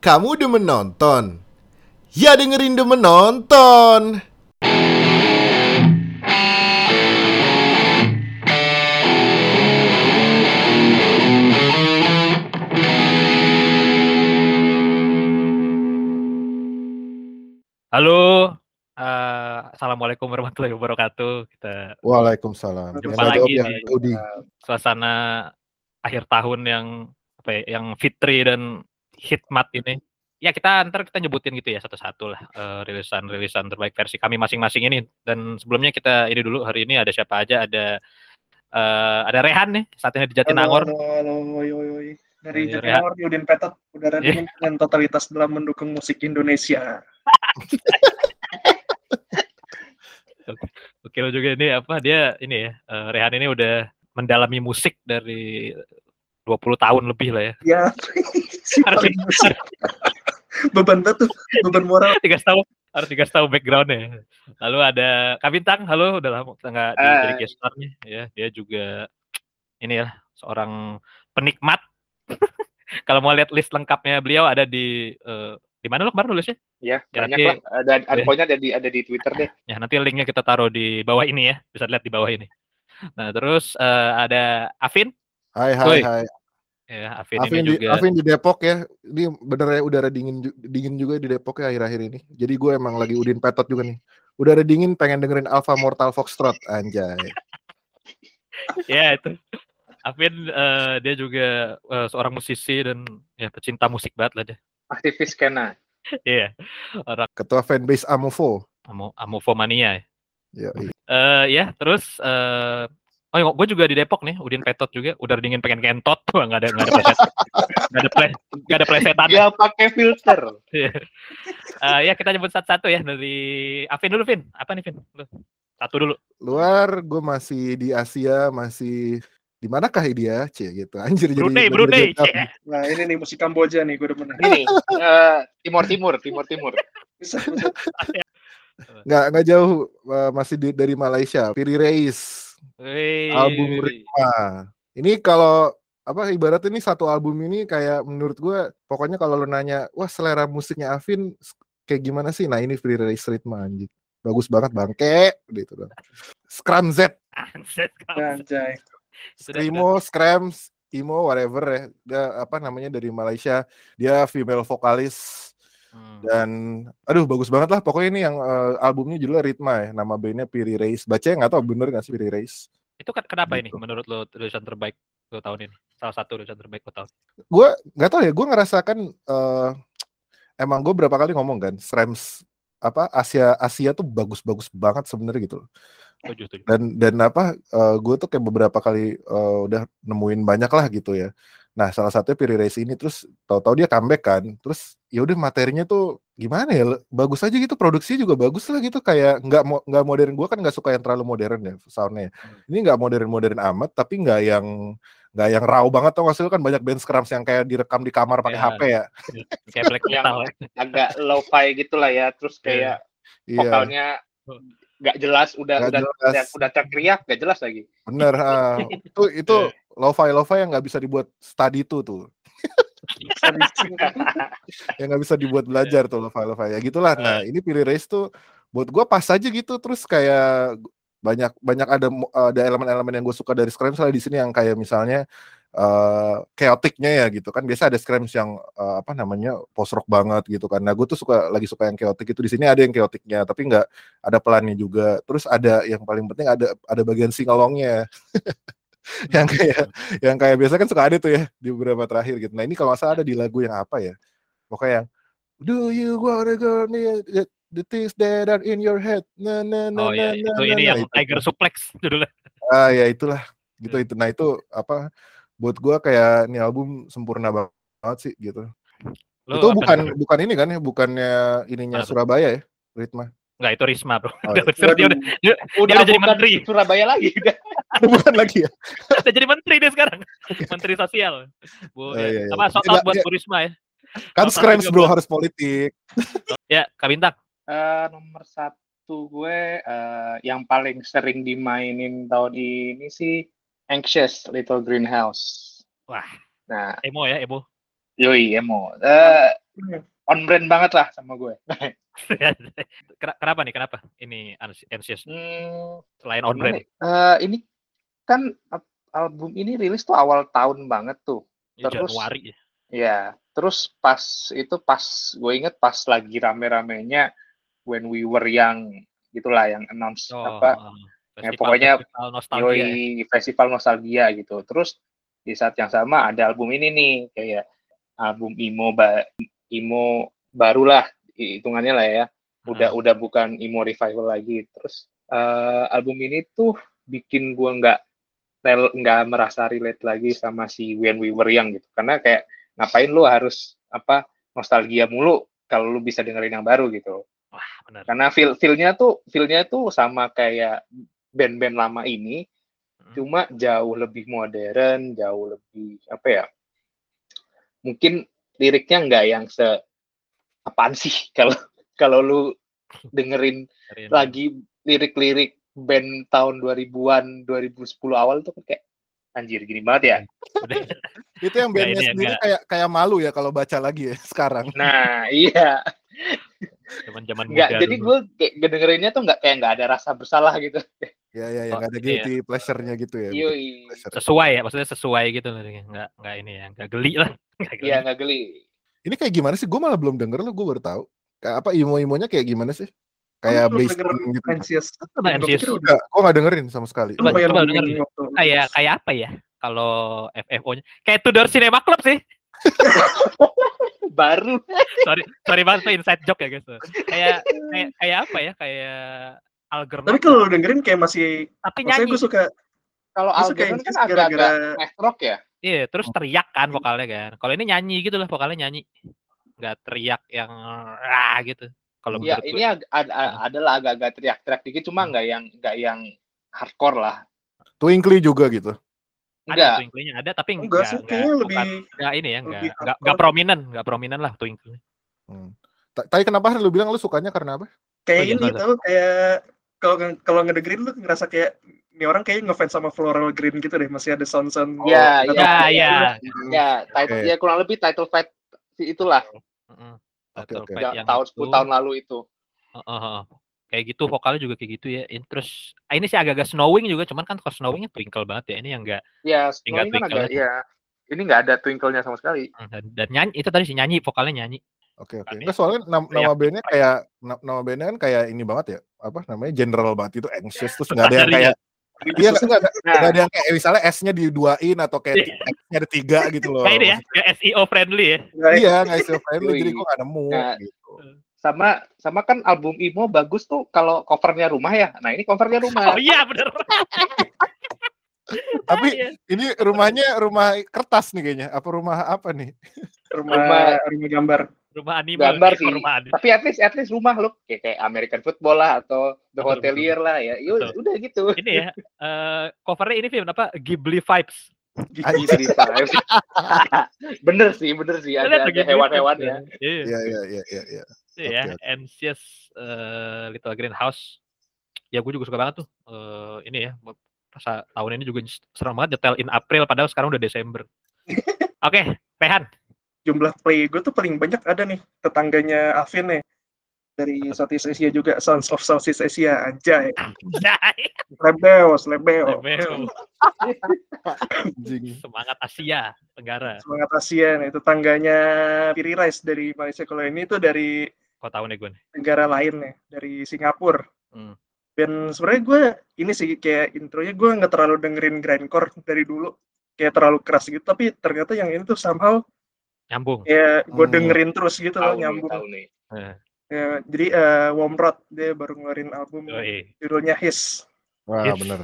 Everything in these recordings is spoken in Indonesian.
Kamu udah menonton? Ya dengerin udah menonton. Halo, eh, assalamualaikum warahmatullahi wabarakatuh. Kita Waalaikumsalam. Jumpa Yang lagi yang di- Udi. suasana akhir tahun yang apa ya, yang fitri dan hikmat ini. Ya kita ntar kita nyebutin gitu ya satu-satu lah eh, rilisan-rilisan terbaik versi kami masing-masing ini. Dan sebelumnya kita ini dulu hari ini ada siapa aja? Ada eh, ada Rehan nih saat ini di Jatinangor. Halo, halo, halo, oi, oi, oi. Dari Iya, Jatinangor di Udin Petot, udara Iya. dingin dan totalitas dalam mendukung musik Indonesia. Oke lo juga ini apa dia ini ya eh, Rehan ini udah mendalami musik dari 20 tahun lebih lah ya. Ya, si Harus beban batu, beban moral. dikasih tahu harus dikasih tahu backgroundnya. Lalu ada Kak Bintang, halo udah lama nggak di, jadi guest ya. Dia juga ini ya seorang penikmat. Kalau mau lihat list lengkapnya beliau ada di eh, di mana lo kemarin nulisnya? Ya, Ya, banyak nanti- lah. Ada ada ya. pokoknya ada di ada di Twitter deh. Ya nanti linknya kita taruh di bawah ini ya, bisa lihat di bawah ini. Nah terus eh, ada Afin, Hai hai Woi. hai. ya Afin, Afin ini di, juga. Afin di Depok ya. Ini bener ya udara dingin dingin juga di Depok ya akhir-akhir ini. Jadi gue emang lagi Udin Petot juga nih. Udara dingin pengen dengerin Alpha Mortal Foxtrot anjay. ya itu. Afin eh, dia juga eh, seorang musisi dan ya pecinta musik banget lah dia. Aktivis Kena. Iya. Orang Ketua fanbase Amovo. Amo Amofomania ya. Ya, Eh ya, terus eh oh gue juga di Depok nih, Udin Petot juga, udah dingin pengen kentot, wah nggak ada nggak ada pleset, nggak ada ple, nggak ada plesetan. Dia pakai filter. Eh, ya kita nyebut satu-satu ya dari Afin dulu, Vin. Apa nih, Vin? Lu. Satu dulu. luar gue masih di Asia masih di manakah dia Cie gitu anjir Brunei, jadi Brunei. Cie. Nah, ini nih musik Kamboja nih, gue udah menang. Ini eh, Timur Timur, Timur Timur. Nggak nggak jauh eh, masih di- dari Malaysia Piri Reis Wih. album Ritma ini kalau apa ibarat ini satu album ini kayak menurut gue pokoknya kalau lo nanya wah selera musiknya Afin kayak gimana sih? Nah ini Piri Reis Ritma anjing. Bagus banget bangke gitu dong Scrum Z. Screamo Scrams Imo whatever ya. Dia apa namanya dari Malaysia. Dia female vokalis Hmm. dan aduh bagus banget lah pokoknya ini yang eh, albumnya judulnya Ritma ya nama bandnya Piri Reis baca nggak tahu bener nggak sih Piri Reis Itu kenapa ini Gitu. menurut lo tulisan terbaik lo tahun ini? Salah satu tulisan terbaik lo tahun. gue nggak tahu ya gue ngerasakan eh emang gue berapa kali ngomong kan Srams apa Asia Asia tuh bagus-bagus banget sebenarnya gitu dan dan apa gue tuh kayak beberapa kali eh, udah nemuin banyak lah gitu ya nah salah satunya Piri Reis ini terus tahu-tahu dia comeback kan terus ya udah materinya tuh gimana ya bagus aja gitu produksi juga bagus lah gitu kayak nggak mo- nggak modern gue kan nggak suka yang terlalu modern ya soundnya ini nggak modern modern amat tapi nggak yang nggak yang raw banget tau sih Lu kan banyak band scrums yang kayak direkam di kamar pakai Ya. HP ya Kayak black Yang metal. ya. agak lo-fi gitu lah ya. Terus kayak iya vokalnya nggak jelas, udah Nggak udah jelas. udah, udah teriak, nggak jelas lagi. bener ah. itu itu lo-fi lo-fi yang nggak bisa dibuat study tuh. Tuh yang nggak bisa dibuat belajar tuh lo-fi lo-fi. Ya gitulah. Nah ini pilih race tuh buat gua pas aja gitu. Terus kayak banyak banyak ada ada elemen-elemen yang gue suka dari Screams lah di sini yang kayak misalnya eh chaoticnya ya gitu. Kan biasa ada Screams yang eh, apa namanya post rock banget gitu kan. Nah gue tuh suka lagi suka yang chaotic itu. Di sini ada yang chaoticnya tapi nggak ada pelannya juga. Terus ada yang paling penting ada ada bagian singalongnya. Yang kayak yang kayak biasa kan suka ada tuh ya di beberapa terakhir gitu. Nah ini kalau nggak salah ada di lagu yang apa ya? Pokoknya yang do you wanna go near the, the things that are in your head? Nah nah nah Oh ya, nah, itu nah, ini nah, yang itu. Tiger Suplex judulnya. ah ya itulah. Gitu Ya. itu. Nah itu apa buat gua kayak ini album sempurna banget sih gitu Lo itu bukan nih? bukan ini kan ya bukannya ininya? Surabaya ya ritma Enggak, itu Risma, Bro. Oh, Udah, iya. dia udah, dia Udah udah jadi menteri. Surabaya lagi. Udah. bukan lagi ya udah jadi menteri dia sekarang. menteri sosial. Bu, Oh, ya. iya, iya. Apa shout out buat Bu Risma ya. kan juga bro harus politik Ya, Kak Bintang. Eh, nomor satu gue eh, yang paling sering dimainin tahun ini sih Anxious Little Greenhouse. Wah. Nah, Emo ya, emo. yoi emo. Eh, on brand banget lah sama gue. Ken- Kenapa nih? Kenapa? Ini Anxious Hmm, selain on brand. Eh, ini kan album ini rilis tuh awal tahun banget tuh. Ya, terus- Januari ya. Ya, terus pas itu pas gue inget pas lagi rame-ramenya when we were young gitulah yang announce Oh, apa oh. Ya, Festival- pokoknya festival nostalgia. ya. yoi festival nostalgia gitu. Terus di saat yang sama ada album ini nih kayak album emo ba emo barulah hitungannya lah ya. Udah udah bukan emo revival lagi. Terus eh, album ini tuh bikin gua nggak nggak merasa relate lagi sama si When We Were Young gitu. Karena kayak ngapain lu harus apa nostalgia mulu kalau lu bisa dengerin yang baru gitu Wah, benar. karena feel feelnya tuh feelnya tuh sama kayak band-band lama ini Hmm. cuma jauh lebih modern jauh lebih apa ya mungkin liriknya nggak yang se apaan sih kalau kalau lu dengerin lagi lirik-lirik band tahun 2000-an 2010 awal tuh kayak anjir gini banget ya. Itu yang bandnya ya, sendiri kayak kayak malu ya kalau baca lagi ya sekarang. nah iya Zaman-zaman nggak muda jadi gue kayak ngedengerinnya tuh nggak kayak nggak ada rasa bersalah gitu Ya ya ya Oh, nggak ada iya. guilty pleasure-nya gitu ya. yoi pleasure. sesuai ya, maksudnya sesuai gitu liriknya. Nggak nggak ini ya, nggak geli lah. Iya nggak geli Ini kayak gimana sih? Gue malah belum denger lo, gue baru tahu. Kayak apa imo-imonya kayak gimana sih? Kayak belum bass denger drum gitu. Anxious. pikir udah Enggak, gue nggak dengerin sama sekali. Coba- coba dengerin. Kayak kayak apa ya? Kalau FFO-nya kayak Tudor Cinema Club sih. baru. Sorry sorry banget tuh inside joke ya guys. Kayak kayak kayak apa ya? Kayak Algernon. Tapi kalau lu dengerin kayak masih tapi nyanyi. gue suka kalau Algernon kan agak-agak rock ya? Iya terus teriak kan vokalnya kan. Kalau ini nyanyi gitu lah vokalnya nyanyi. Nggak teriak yang ah gitu. Kalau Iya, menurut ini gue. ag- ad- a- adalah agak-agak teriak-teriak dikit, cuma nggak yang nggak yang hardcore lah. Twinkly juga gitu. Ada Enggak. twinkle-nya ada tapi enggak nggak sih nggak kayaknya lebih bukan nggak ini ya nggak lebih nggak hardcore. nggak prominent nggak prominent lah twinkle Hmm. Ta- Tapi kenapa lu bilang lu sukanya karena apa? kayak Oh, iya, ini betul. tau kayak kalau kalau ngedengerin lu ngerasa kayak ini orang kayak ngefans sama Floral Green gitu deh masih ada sound sound Iya, gitu. ya iya, ya Ya, title, ya kurang lebih title fight itulah Heeh. Oke. Fight ya, yang tahun itu. 10 tahun lalu itu. Heeh, heeh. Kayak gitu vokalnya juga kayak gitu ya terus ah, ini sih agak-agak snowing juga cuman kan kalau snowingnya twinkle banget ya ini yang enggak Ya, Tinggal Snowing kan agak ya. Ini nggak ada twinkle-nya sama sekali. dan, dan nyanyi itu tadi sih nyanyi vokalnya nyanyi Oke oke. Aneh. Enggak soalnya nam- Kayak nama bandnya kayak na- nama bandnya kan kayak ini banget ya. Apa namanya? General banget itu anxious terus nggak ada yang kayak Iya nggak nggak ada, Nah, ada yang kayak misalnya S-nya diduain atau kayak Iya. X-nya ada tiga gitu loh. kayak ini ya kayak SEO friendly ya Nggak, Iya nggak istilah friendly jadi gue nggak nemu Nah, gitu. Sama sama kan album Imo bagus tuh kalau covernya rumah ya. Nah, ini covernya rumah. oh iya bener Tapi Iya. ini rumahnya rumah kertas nih kayaknya. Apa rumah apa nih? rumah Rumah- rumah gambar rumah anime Gambar sih. rumah anime Tapi at least at least rumah loh kayak kayak American Football lah atau The Betul, Hotelier lah ya. Yo, udah gitu. ini ya eh covernya ini film apa Ghibli vibes. Jadi vibes. bener sih, bener sih Ada ada, Ghibli hewan-hewan ya. iya Iya iya iya Oke, ya Anxious eh, Little Greenhouse. Ya gue juga suka banget tuh Eh, ini ya masa tahun ini juga serem banget detail in April padahal sekarang udah Desember. Oke Pehan jumlah play gue tuh paling banyak ada nih tetangganya Alvin nih. Dari Southeast Asia juga Sons of Southeast Asia anjay. Lebeos lebeos Lebel. Anjing. semangat Asia Tenggara. Semangat Asia nih tetangganya Piri Rice dari Malaysia. Kalau ini tuh dari kok tahu nih gue nih negara lain nih dari Singapura Hmm. dan sebenarnya gue ini sih kayak intronya gue nggak terlalu dengerin grindcore dari dulu kayak terlalu keras gitu tapi ternyata yang ini tuh somehow nyambung ya gue Hmm. dengerin terus gitu loh Tahu nih, nyambung tahu nih. Eh, Ya, jadi eh, Womrod dia baru ngeluarin album yoi, judulnya His Wah Yes. bener.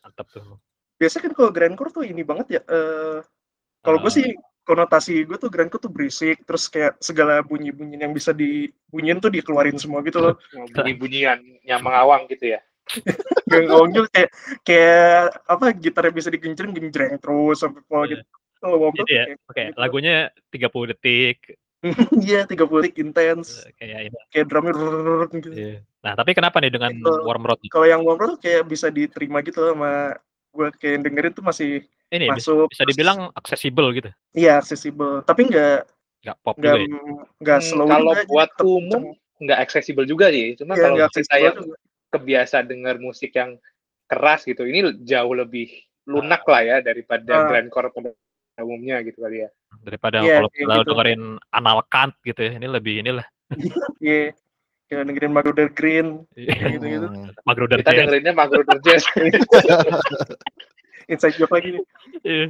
mantap tuh biasanya kan kalau grindcore tuh ini banget ya eh kalau gue Ah. sih konotasi gue tuh grindcore tuh berisik terus kayak segala bunyi-bunyi yang bisa dibunyiin tuh dikeluarin semua gitu loh Bunyi-bunyian yang mengawang gitu ya. yang ngomong juga kayak kayak apa gitarnya bisa digenjreng genjreng terus sampai pol Iya. gitu kalau Womrod Gitu ya? oke gitu. lagunya 30 detik iya 30 detik intens eh, kayak ini kayak drumnya rrrr gitu Iya. nah tapi kenapa nih dengan Itu. Warm Road kalau yang Womrod tuh kayak bisa diterima gitu sama gue kayak dengerin tuh masih ini bisa, masuk bisa dibilang aksesibel gitu iya accessible tapi nggak nggak pop nggak juga ya? nggak Hmm, slow kalau juga, buat tetep umum nggak accessible juga sih. Cuma ya kalau kita accessible yang juga. kebiasa dengar musik yang keras gitu, ini jauh lebih lunak lah ya daripada Ah. grindcore pada umumnya gitu kali ya. daripada Iya, kalau kita gitu. dengerin anal kant gitu ya ini lebih inilah Iya, kayak dengerin Magruder Green, kayak gitu-gitu. Hmm. Magruder Kita Jazz. dengerinnya Magruder Jazz. Inside joke lagi nih. Iya.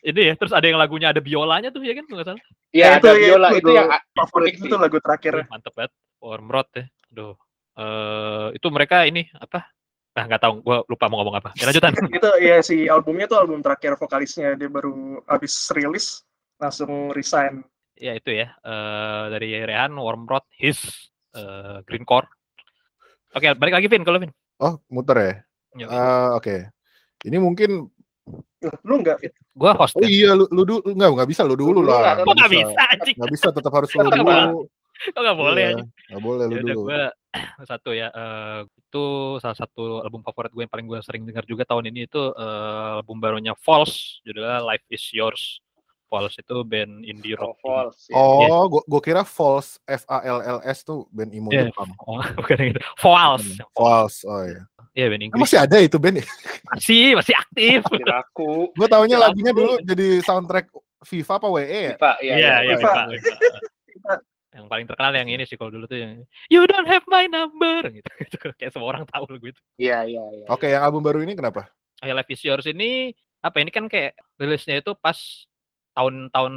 ini ya terus ada yang lagunya ada biolanya tuh ya kan? Nggak salah. Iya, Ya, ada itu- biola itu itu yang Favorit itu lagu terakhir. Wih, mantep banget. Warmrod ya. Aduh. Eh itu mereka ini apa? Ah nggak tahu. Gua lupa mau ngomong apa. Ya, lanjutan. Itu ya si albumnya tuh album terakhir vokalisnya. Dia baru habis rilis langsung resign. ya itu ya. Eh dari Rehan Warmrod His eh Green Core oke balik lagi Vin kalau Vin. Oh, muter ya? Ya, Ah, Oke. Ini mungkin lu enggak Fit? gua host Oh ya. iya lu lu dulu enggak enggak bisa lu dulu Lu lah. lah, kok nggak bisa anjing Enggak bisa tetap harus lu dulu. kok nggak boleh Iya, anjing Nggak boleh lu ya dulu. gue satu ya eh, itu salah satu album favorit gue yang paling gue sering dengar juga tahun ini itu eh, album barunya False judulnya Life Is Yours False itu band indie Oh, rock false. ya. Oh, gua, gua kira False F A L L S tuh band emo Iya. Jepang. oh, bukan yang gitu False False. Oh iya. iya band Eh, Inggris masih ada itu band ya? masih masih aktif Masih laku. Gua taunya Ya lagunya dulu jadi soundtrack FIFA apa WE ya? Pak, iya, iya iya Viva. yang paling terkenal yang ini sih kalau dulu tuh yang You don't have my number gitu, gitu. kayak semua orang tahu lagu itu Iya, iya, iya. Oke, yang album baru ini kenapa? I Life Is Yours ini apa ini kan kayak rilisnya itu pas tahun-tahun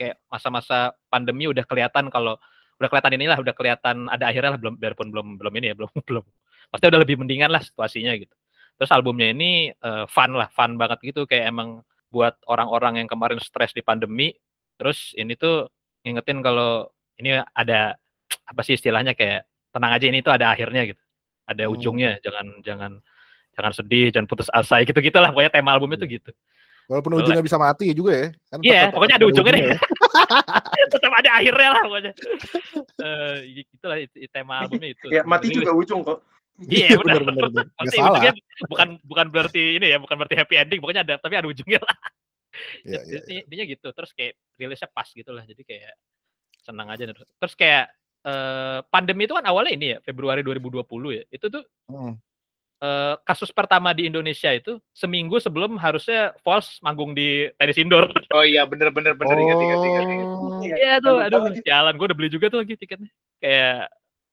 kayak masa-masa pandemi udah kelihatan kalau udah kelihatan inilah udah kelihatan ada akhirnya lah belum biarpun belum belum ini ya belum belum. Pasti udah lebih mendingan lah situasinya gitu. Terus albumnya ini eh, fun lah fun banget gitu kayak emang buat orang-orang yang kemarin stres di pandemi terus ini tuh ngingetin kalau ini ada apa sih istilahnya kayak tenang aja ini tuh ada akhirnya gitu. Ada Hmm. ujungnya jangan jangan jangan sedih jangan putus asa gitu gitulah pokoknya tema albumnya tuh gitu Walaupun Boleh. ujungnya bisa mati juga ya. Kan Iya, tetap- pokoknya ada ujungnya deh. tetap ada akhirnya lah pokoknya Eh gitulah itu, itu tema albumnya itu Ya mati juga ujung kok. iya benar bener, bener, bener. Nggak Pasti salah. ujungnya bukan bukan berarti ini ya bukan berarti happy ending pokoknya ada tapi ada ujungnya lah Iya, iya. Intinya- intinya gitu terus kayak rilisnya pas gitu lah jadi kayak senang aja terus kayak eh, pandemi itu kan awalnya ini ya Februari 2020 ya itu tuh Hmm. Eh, kasus pertama di Indonesia itu seminggu sebelum harusnya False manggung di tenis indoor Oh iya, bener, bener, bener. Ingat, ingat, ingat, ingat. Oh. Iya tuh, lupa aduh, jalan. Gue udah beli juga tuh lagi tiketnya. Kayak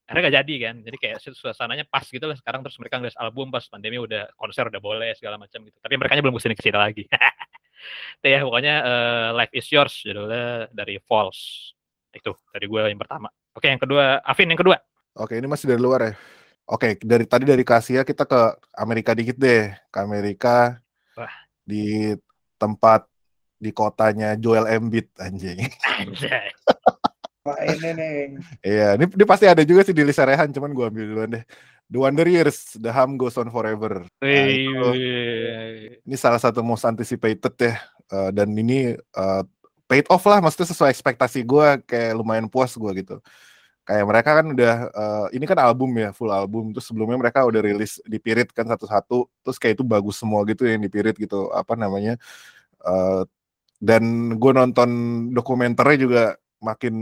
akhirnya gak jadi kan. Jadi kayak su- suasananya pas gitu lah. Sekarang terus mereka ngelis album pas pandemi udah konser udah boleh segala macam gitu. Tapi mereka belum ke sini ke sini lagi. Itu ya pokoknya eh, Life is Yours judulnya dari False. Itu dari gue yang pertama. Oke yang kedua, Afin yang kedua. Oke, ini masih dari luar ya. Oke, dari tadi dari Kasia kita ke Amerika dikit deh. Ke Amerika Wah. di tempat di kotanya Joel Embiid anjing. Anjay. Wah ini nih. Iya, ini, ini pasti ada juga sih di list Rehan, cuman gua ambil duluan deh. The Wonder Years, The Hum Goes On Forever. Nah, itu- ini salah satu most anticipated ya Eh, dan ini eh, paid off lah maksudnya sesuai ekspektasi gua kayak lumayan puas gua gitu kayak mereka kan udah eh, ini kan album ya full album. Terus sebelumnya mereka udah rilis di Pirit kan satu-satu. Terus kayak itu bagus semua gitu yang di Pirit gitu. Apa namanya Eh, dan gue nonton dokumenternya juga makin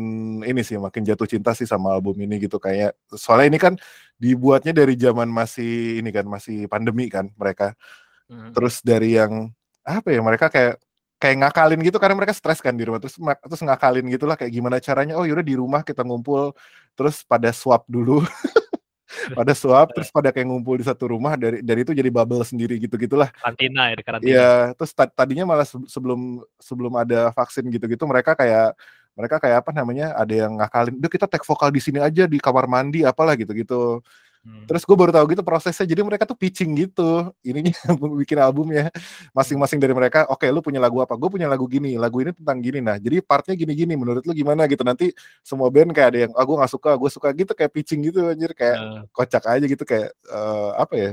ini sih makin jatuh cinta sih sama album ini gitu. Kayak soalnya ini kan dibuatnya dari zaman masih ini kan masih pandemi kan mereka. Hmm. terus dari yang apa ya mereka kayak kayak ngakalin gitu karena mereka stres kan di rumah terus terus ngakalin gitulah kayak gimana caranya oh yaudah di rumah kita ngumpul terus pada swap dulu pada swap terus pada kayak ngumpul di satu rumah dari dari itu jadi bubble sendiri gitu gitulah Karantina ya di karantina. Iya, terus ta- tadinya malah se- sebelum sebelum ada vaksin gitu-gitu mereka kayak mereka kayak apa namanya ada yang ngakalin, udah kita take vokal di sini aja di kamar mandi apalah gitu-gitu. Hmm. Terus gue baru tahu gitu prosesnya, jadi mereka tuh pitching gitu, ininya bikin albumnya masing-masing dari mereka. Oke, lu punya lagu apa? Gue punya lagu gini, lagu ini tentang gini. Nah, jadi partnya gini-gini. Menurut lu gimana gitu? Nanti semua band kayak ada yang, ah gue nggak suka, gue suka gitu kayak pitching gitu anjir kayak Eh, kocak aja gitu kayak eh, apa ya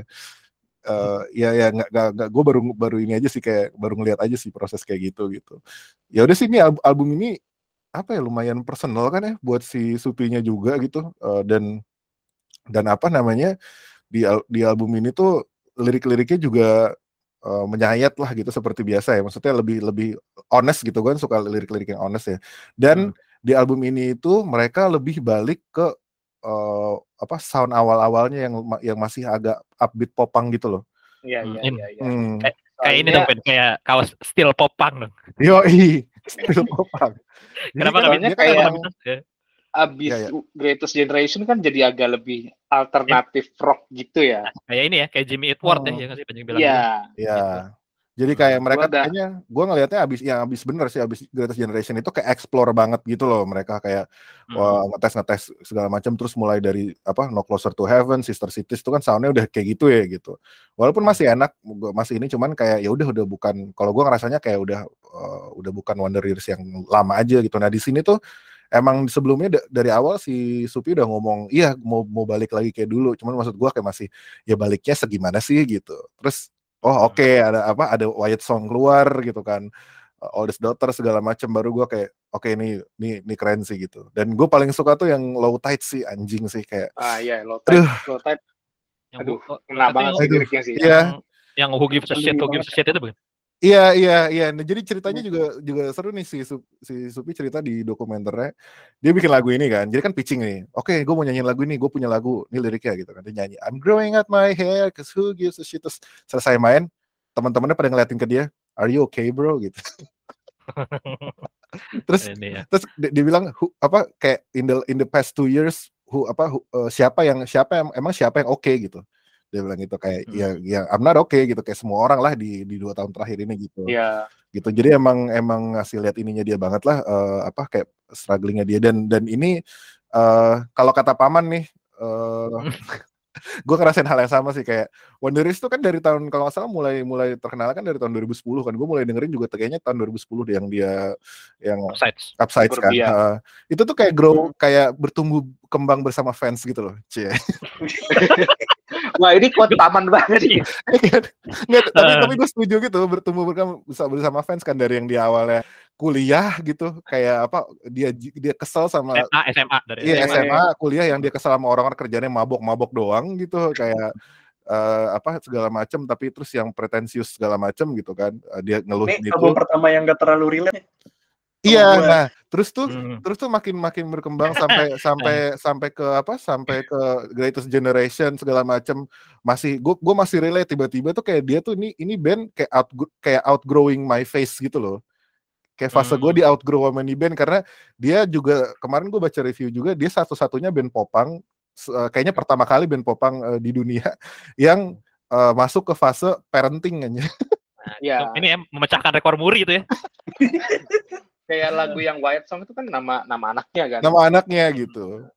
eh ya ya nggak nggak gue baru baru ini aja sih kayak baru ngeliat aja sih proses kayak gitu gitu ya udah sih ini al- album ini apa ya lumayan personal kan ya buat si Supinya juga gitu Eh, dan dan apa namanya di al- di album ini tuh lirik-liriknya juga eh, menyayat lah gitu seperti biasa ya maksudnya lebih lebih honest gitu kan suka lirik-lirik yang honest ya dan di album ini itu mereka lebih balik ke uh, apa sound awal-awalnya yang yang masih agak upbeat popang gitu loh. Iya Hmm, iya iya. iya. Hmm. Kayak ini dong, Ben. kayak kaos steel popang dong. Yo, still popang. Jadi Kenapa kan kan kayak emang- bisa? Ya. Abis Iya, iya. Greatest Generation kan jadi agak lebih alternatif rock gitu ya. Kayak ini ya, kayak Jimmy Eat World ya, Hmm. ya sih banyak bilang. Iya. Ya. Jadi kayak Hmm, mereka gua kayaknya gue ngelihatnya abis yang abis bener sih abis Greatest Generation itu kayak explore banget gitu loh mereka kayak Hmm. wah ngetes ngetes segala macam terus mulai dari apa No Closer to Heaven, Sister Cities itu kan soundnya udah kayak gitu ya gitu. Walaupun masih enak gua masih ini cuman kayak ya udah udah bukan kalau gue ngerasanya kayak udah eh, udah bukan Wonder Years yang lama aja gitu. Nah di sini tuh emang sebelumnya da- dari awal si Supi udah ngomong iya mau mau balik lagi kayak dulu. Cuman maksud gua kayak masih ya baliknya segimana sih? gitu. Terus oh oke ada apa ada Wyatt Song keluar gitu kan. Oldest Daughter segala macam baru gua kayak oke ini ini ini keren sih gitu. Dan gue paling suka tuh yang Low Tide sih anjing sih kayak Ah iya, low tide, low tide. Yang Aduh, oh, kena banget yang- sih Aduh, liriknya sih. iya. yang, yang who gives a shit, who gives a shit itu bukan? Iya iya iya. Nah, jadi ceritanya juga juga seru nih si Sup- si Supi cerita di dokumenternya. Dia bikin lagu ini kan. Jadi kan pitching nih. Oke, gue mau nyanyiin lagu ini. Gue punya lagu. Ini liriknya gitu kan. Dia nyanyi. I'm growing out my hair cause who gives a shit. Terus selesai main, teman-temannya pada ngeliatin ke dia. Are you okay bro? Gitu. terus Ini ya. terus dia, dia bilang who, apa kayak in the in the past two years who apa who- eh, siapa yang siapa yang emang siapa yang oke gitu dia bilang gitu kayak Hmm. ya ya I'm not okay gitu kayak semua orang lah di di dua tahun terakhir ini gitu Iya. gitu jadi emang emang ngasih lihat ininya dia banget lah eh, apa kayak strugglingnya dia dan dan ini eh kalau kata paman nih eh gue ngerasain hal yang sama sih kayak Wonderis tuh kan dari tahun kalau nggak salah mulai mulai terkenal kan dari tahun 2010 kan gue mulai dengerin juga kayaknya tahun 2010 deh yang dia yang Upsides. Upsides kan. Heeh. itu tuh kayak grow kayak bertumbuh kembang bersama fans gitu loh cie Wah ini quote paman banget nih. Nggak, tapi Eh. tapi gue setuju gitu bertumbuh bersama bersama fans kan dari yang di awalnya kuliah gitu kayak apa dia dia kesel sama SMA, SMA dari Iya SMA. SMA kuliah yang dia kesal sama orang-orang kerjanya mabok-mabok doang gitu kayak eh, apa segala macem tapi terus yang pretensius segala macem gitu kan Eh, dia Ini ngeluhin itu album pertama yang gak terlalu relate. iya nah terus tuh Hmm. terus tuh makin makin berkembang sampai sampai sampai ke apa sampai ke Greatest Generation segala macem masih gue gue masih relate tiba-tiba tuh kayak dia tuh ini ini band kayak out kayak outgrowing my face gitu loh kayak fase gue Hmm. di outgrow sama ini band karena dia juga kemarin gue baca review juga dia satu-satunya band popang eh, kayaknya pertama kali band popang eh, di dunia yang eh, masuk ke fase parenting aja Iya. Ini ya memecahkan rekor muri itu ya. Kayak lagu yang White Song itu kan nama nama anaknya kan. nama anaknya gitu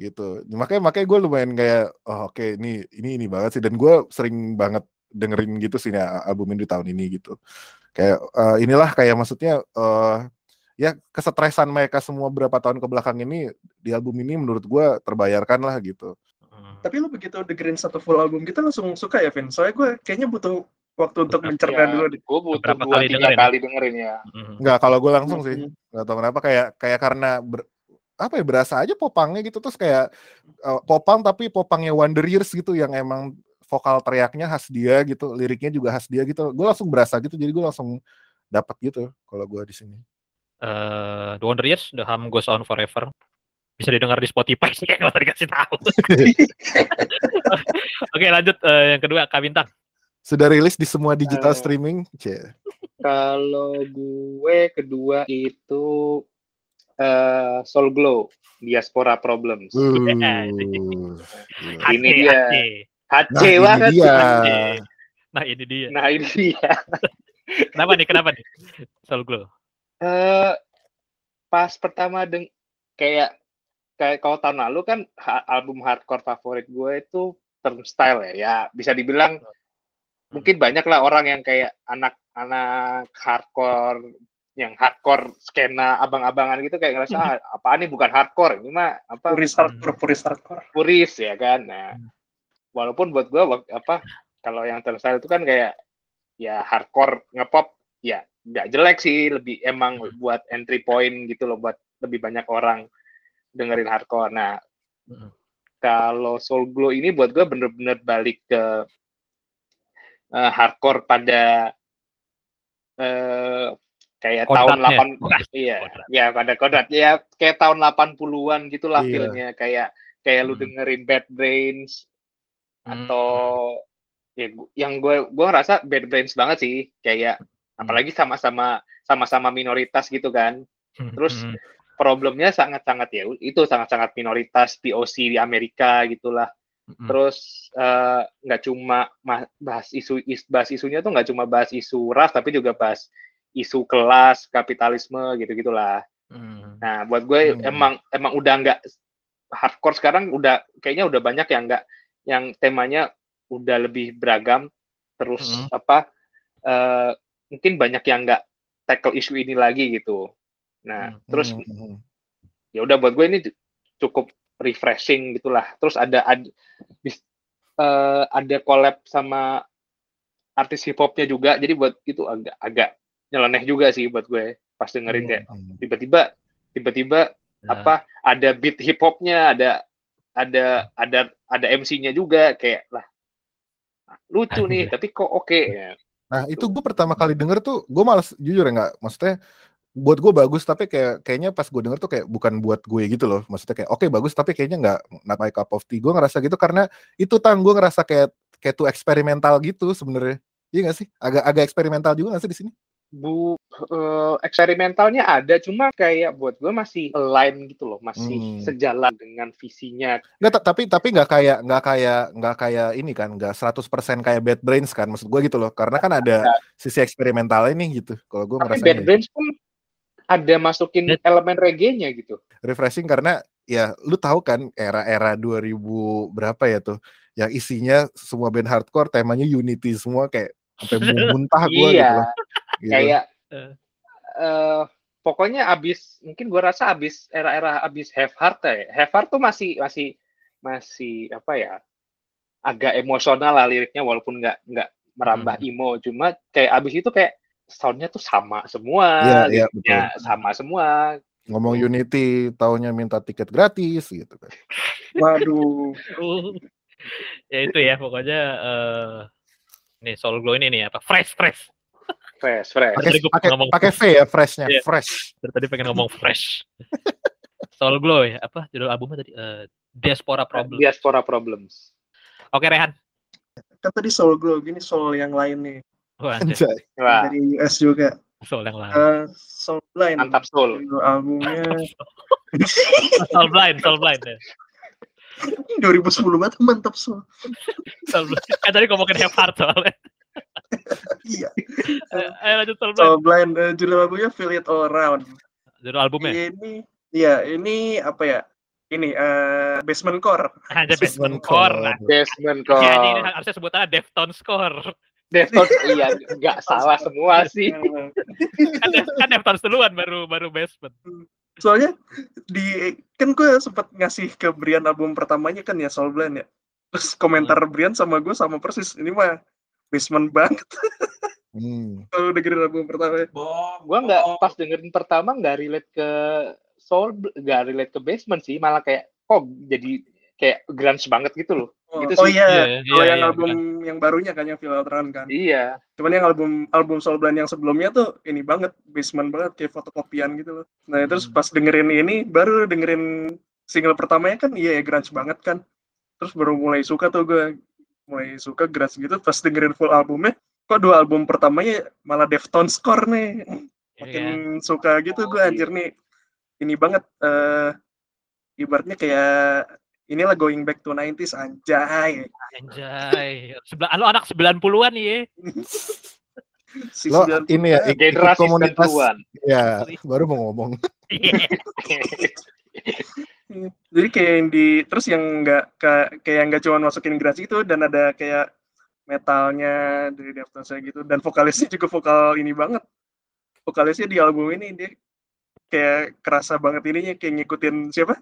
gitu makanya makanya gue lumayan kayak oh oke ini ini ini banget sih dan gue sering banget dengerin gitu sih ya, album ini di tahun ini gitu kayak eh, inilah kayak maksudnya eh ya kesetresan mereka semua berapa tahun ke belakang ini di album ini menurut gue terbayarkan lah gitu Hmm. Tapi lu begitu dengerin satu full album kita langsung suka ya, Vin? Soalnya gue kayaknya butuh waktu untuk mencerna dulu deh. Gue butuh Beberapa dua kali tiga dengerin. kali dengerin ya. Hmm. nggak kalau gue langsung sih Mhm. nggak tahu kenapa kayak kayak karena ber- apa ya berasa aja popangnya gitu terus kayak eh, popang tapi popangnya Wonder Years gitu yang emang vokal teriaknya khas dia gitu liriknya juga khas dia gitu gue langsung berasa gitu jadi gue langsung dapat gitu kalau gue di sini Eh, The Wonder Years, The Hum Goes On Forever. Bisa didengar di Spotify sih kayak nggak dikasih tahu. Oke lanjut eh, yang kedua Kak Bintang. Sudah rilis di semua digital Eh. streaming Cie. Kalau gue kedua itu eh Soul Glow, Diaspora Problems. Uh, gila. Ini Hati, dia. hati. HC Nah, ini banget. dia. Nah ini dia. Nah ini dia. Kenapa nih? Kenapa nih? Soul Glow. Eh pas pertama deng kayak kayak kalau tahun lalu kan ha- album hardcore favorit gue itu Turnstile ya. Ya bisa dibilang mungkin banyak lah orang yang kayak anak-anak hardcore yang hardcore skena abang-abangan gitu kayak ngerasa ah, apaan nih bukan hardcore ini mah apa Puris hardcore, puris hardcore. puris ya kan. Nah, walaupun buat gue apa kalau yang Turnstile itu kan kayak ya hardcore ngepop ya nggak jelek sih lebih emang buat entry point gitu loh buat lebih banyak orang dengerin hardcore. Nah, Mm. kalau Soul Glow ini buat gue bener-bener balik ke eh, hardcore pada eh, kayak Kodratnya. tahun 8 Wah, iya kodrat. ya pada kodrat ya kayak tahun 80-an gitulah Iya. feelnya kayak kayak lu Hmm. dengerin Bad Brains Hmm. atau ya yang gue gue ngerasa Bad Brains banget sih kayak Hmm. apalagi sama-sama sama-sama minoritas gitu kan terus Hmm. problemnya sangat-sangat ya itu sangat-sangat minoritas POC di Amerika gitulah Hmm. terus eh, nggak cuma ma- bahas isu is, bahas isunya tuh nggak cuma bahas isu ras tapi juga bahas isu kelas kapitalisme gitu gitulah Hmm. nah buat gue Hmm. emang emang udah nggak hardcore sekarang udah kayaknya udah banyak yang nggak yang temanya udah lebih beragam terus Hmm. apa eh, mungkin banyak yang nggak tackle isu ini lagi gitu nah Hmm. terus ya udah buat gue ini cukup refreshing gitulah. Terus ada ada bis- eh, ada collab sama artis hip hopnya juga. Jadi buat itu agak agak nyeleneh juga sih buat gue pas dengerin kayak hmm. tiba-tiba tiba-tiba Nah, apa ada beat hip hopnya ada ada ada ada MC-nya juga kayak lah lucu nih tapi kok oke? Ya Nah itu gue pertama kali denger tuh gue malas jujur ya nggak maksudnya buat gue bagus tapi kayak kayaknya pas gue denger tuh kayak bukan buat gue gitu loh. Maksudnya kayak oke bagus tapi kayaknya nggak not my cup of tea. Gue ngerasa gitu karena itu tang gue ngerasa kayak kayak tuh eksperimental gitu sebenarnya. Iya gak sih? Agak agak eksperimental juga gak sih di sini? Bu eh, eksperimentalnya ada cuma kayak buat gue masih align gitu loh masih Hmm. sejalan dengan visinya. Nggak, ta- tapi tapi nggak kayak nggak kayak nggak kayak ini kan nggak 100% kayak bad brains kan maksud gue gitu loh. Karena kan ada sisi eksperimentalnya nih gitu kalau gue merasa Bad Brains pun ada masukin elemen reggae-nya gitu refreshing karena ya lu tahu kan era-era 2000 berapa ya tuh yang isinya semua band hardcore temanya unity semua kayak sampai muntah gue gitu iya loh. Gitu. kayak Eh. eh pokoknya abis mungkin gua rasa abis era-era abis Have Heart ya Have Heart tuh masih masih masih apa ya agak emosional lah liriknya walaupun nggak nggak merambah Hmm. emo cuma kayak abis itu kayak soundnya tuh sama semua Iya, iya, liriknya betul. sama semua. Ngomong unity taunya minta tiket gratis gitu kan. Waduh. Uh, ya itu ya pokoknya eh nih Soul Glow ini nih apa fresh fresh. Fresh fresh. Pakai pakai ngomong- pakai V ya freshnya Iya. fresh. Dari tadi pengen ngomong fresh. Soul Glow ya apa judul albumnya tadi Eh, Diaspora Problem. Diaspora problems. Oke Rehan. Kan tadi Soul Glow, gini Soul yang lain nih. Wah, anjay, Anjay. wah Dari US juga. Soul yang lain Eh, Soul Blind. mantap soul albumnya Soul Blind Soul Blind ya 2010 banget mantap Soul. Soul Blind kan tadi ngomongin Have Heart soalnya Iya. Eh, ayo lanjut Soul Blind Soul Blind eh, judul albumnya Feel It All Around. judul albumnya Ini iya, ini apa ya? Ini eh Basement Core. ada Basement Basement Core Core. basement ya ini, ini core harusnya sebutannya Deftones Core Deftones iya nggak salah semua sih kan, kan Deftones duluan baru baru Basement Soalnya di kan gue sempat ngasih ke Brian album pertamanya kan ya Soul Blind ya. Terus komentar Brian sama gue sama persis. Ini mah basement banget Hmm. kalau dengerin album pertama. gua nggak pas dengerin pertama nggak relate ke soul nggak relate ke basement sih malah kayak kok jadi kayak grunge banget gitu loh Oh, Gitu oh sih. iya, Iya, kalau iya, yang iya, album yang barunya kan yang Around kan. iya Cuman yang album album Soul Blind yang sebelumnya tuh ini banget basement banget kayak fotokopian gitu loh. Nah terus Hmm. pas dengerin ini baru dengerin single pertamanya kan iya ya grunge banget kan. Terus baru mulai suka tuh gue mulai suka grunge gitu pas dengerin full albumnya kok dua album pertamanya malah Deftones core nih makin Iya. suka gitu gue anjir nih ini banget eh ibaratnya kayak inilah going back to 90s anjay Anjay. Sebelah, lo anak 90-an nih ya. si Lo 90 ini ya ik- ikut generasi komunitas 90-an ya baru mau ngomong Iya. Jadi kayak yang di terus yang nggak ka- kayak nggak cuma masukin grunge itu dan ada kayak metalnya dari Deftones gitu dan vokalisnya juga vokal ini banget. Vokalisnya di album ini dia kayak kerasa banget ininya kayak ngikutin siapa?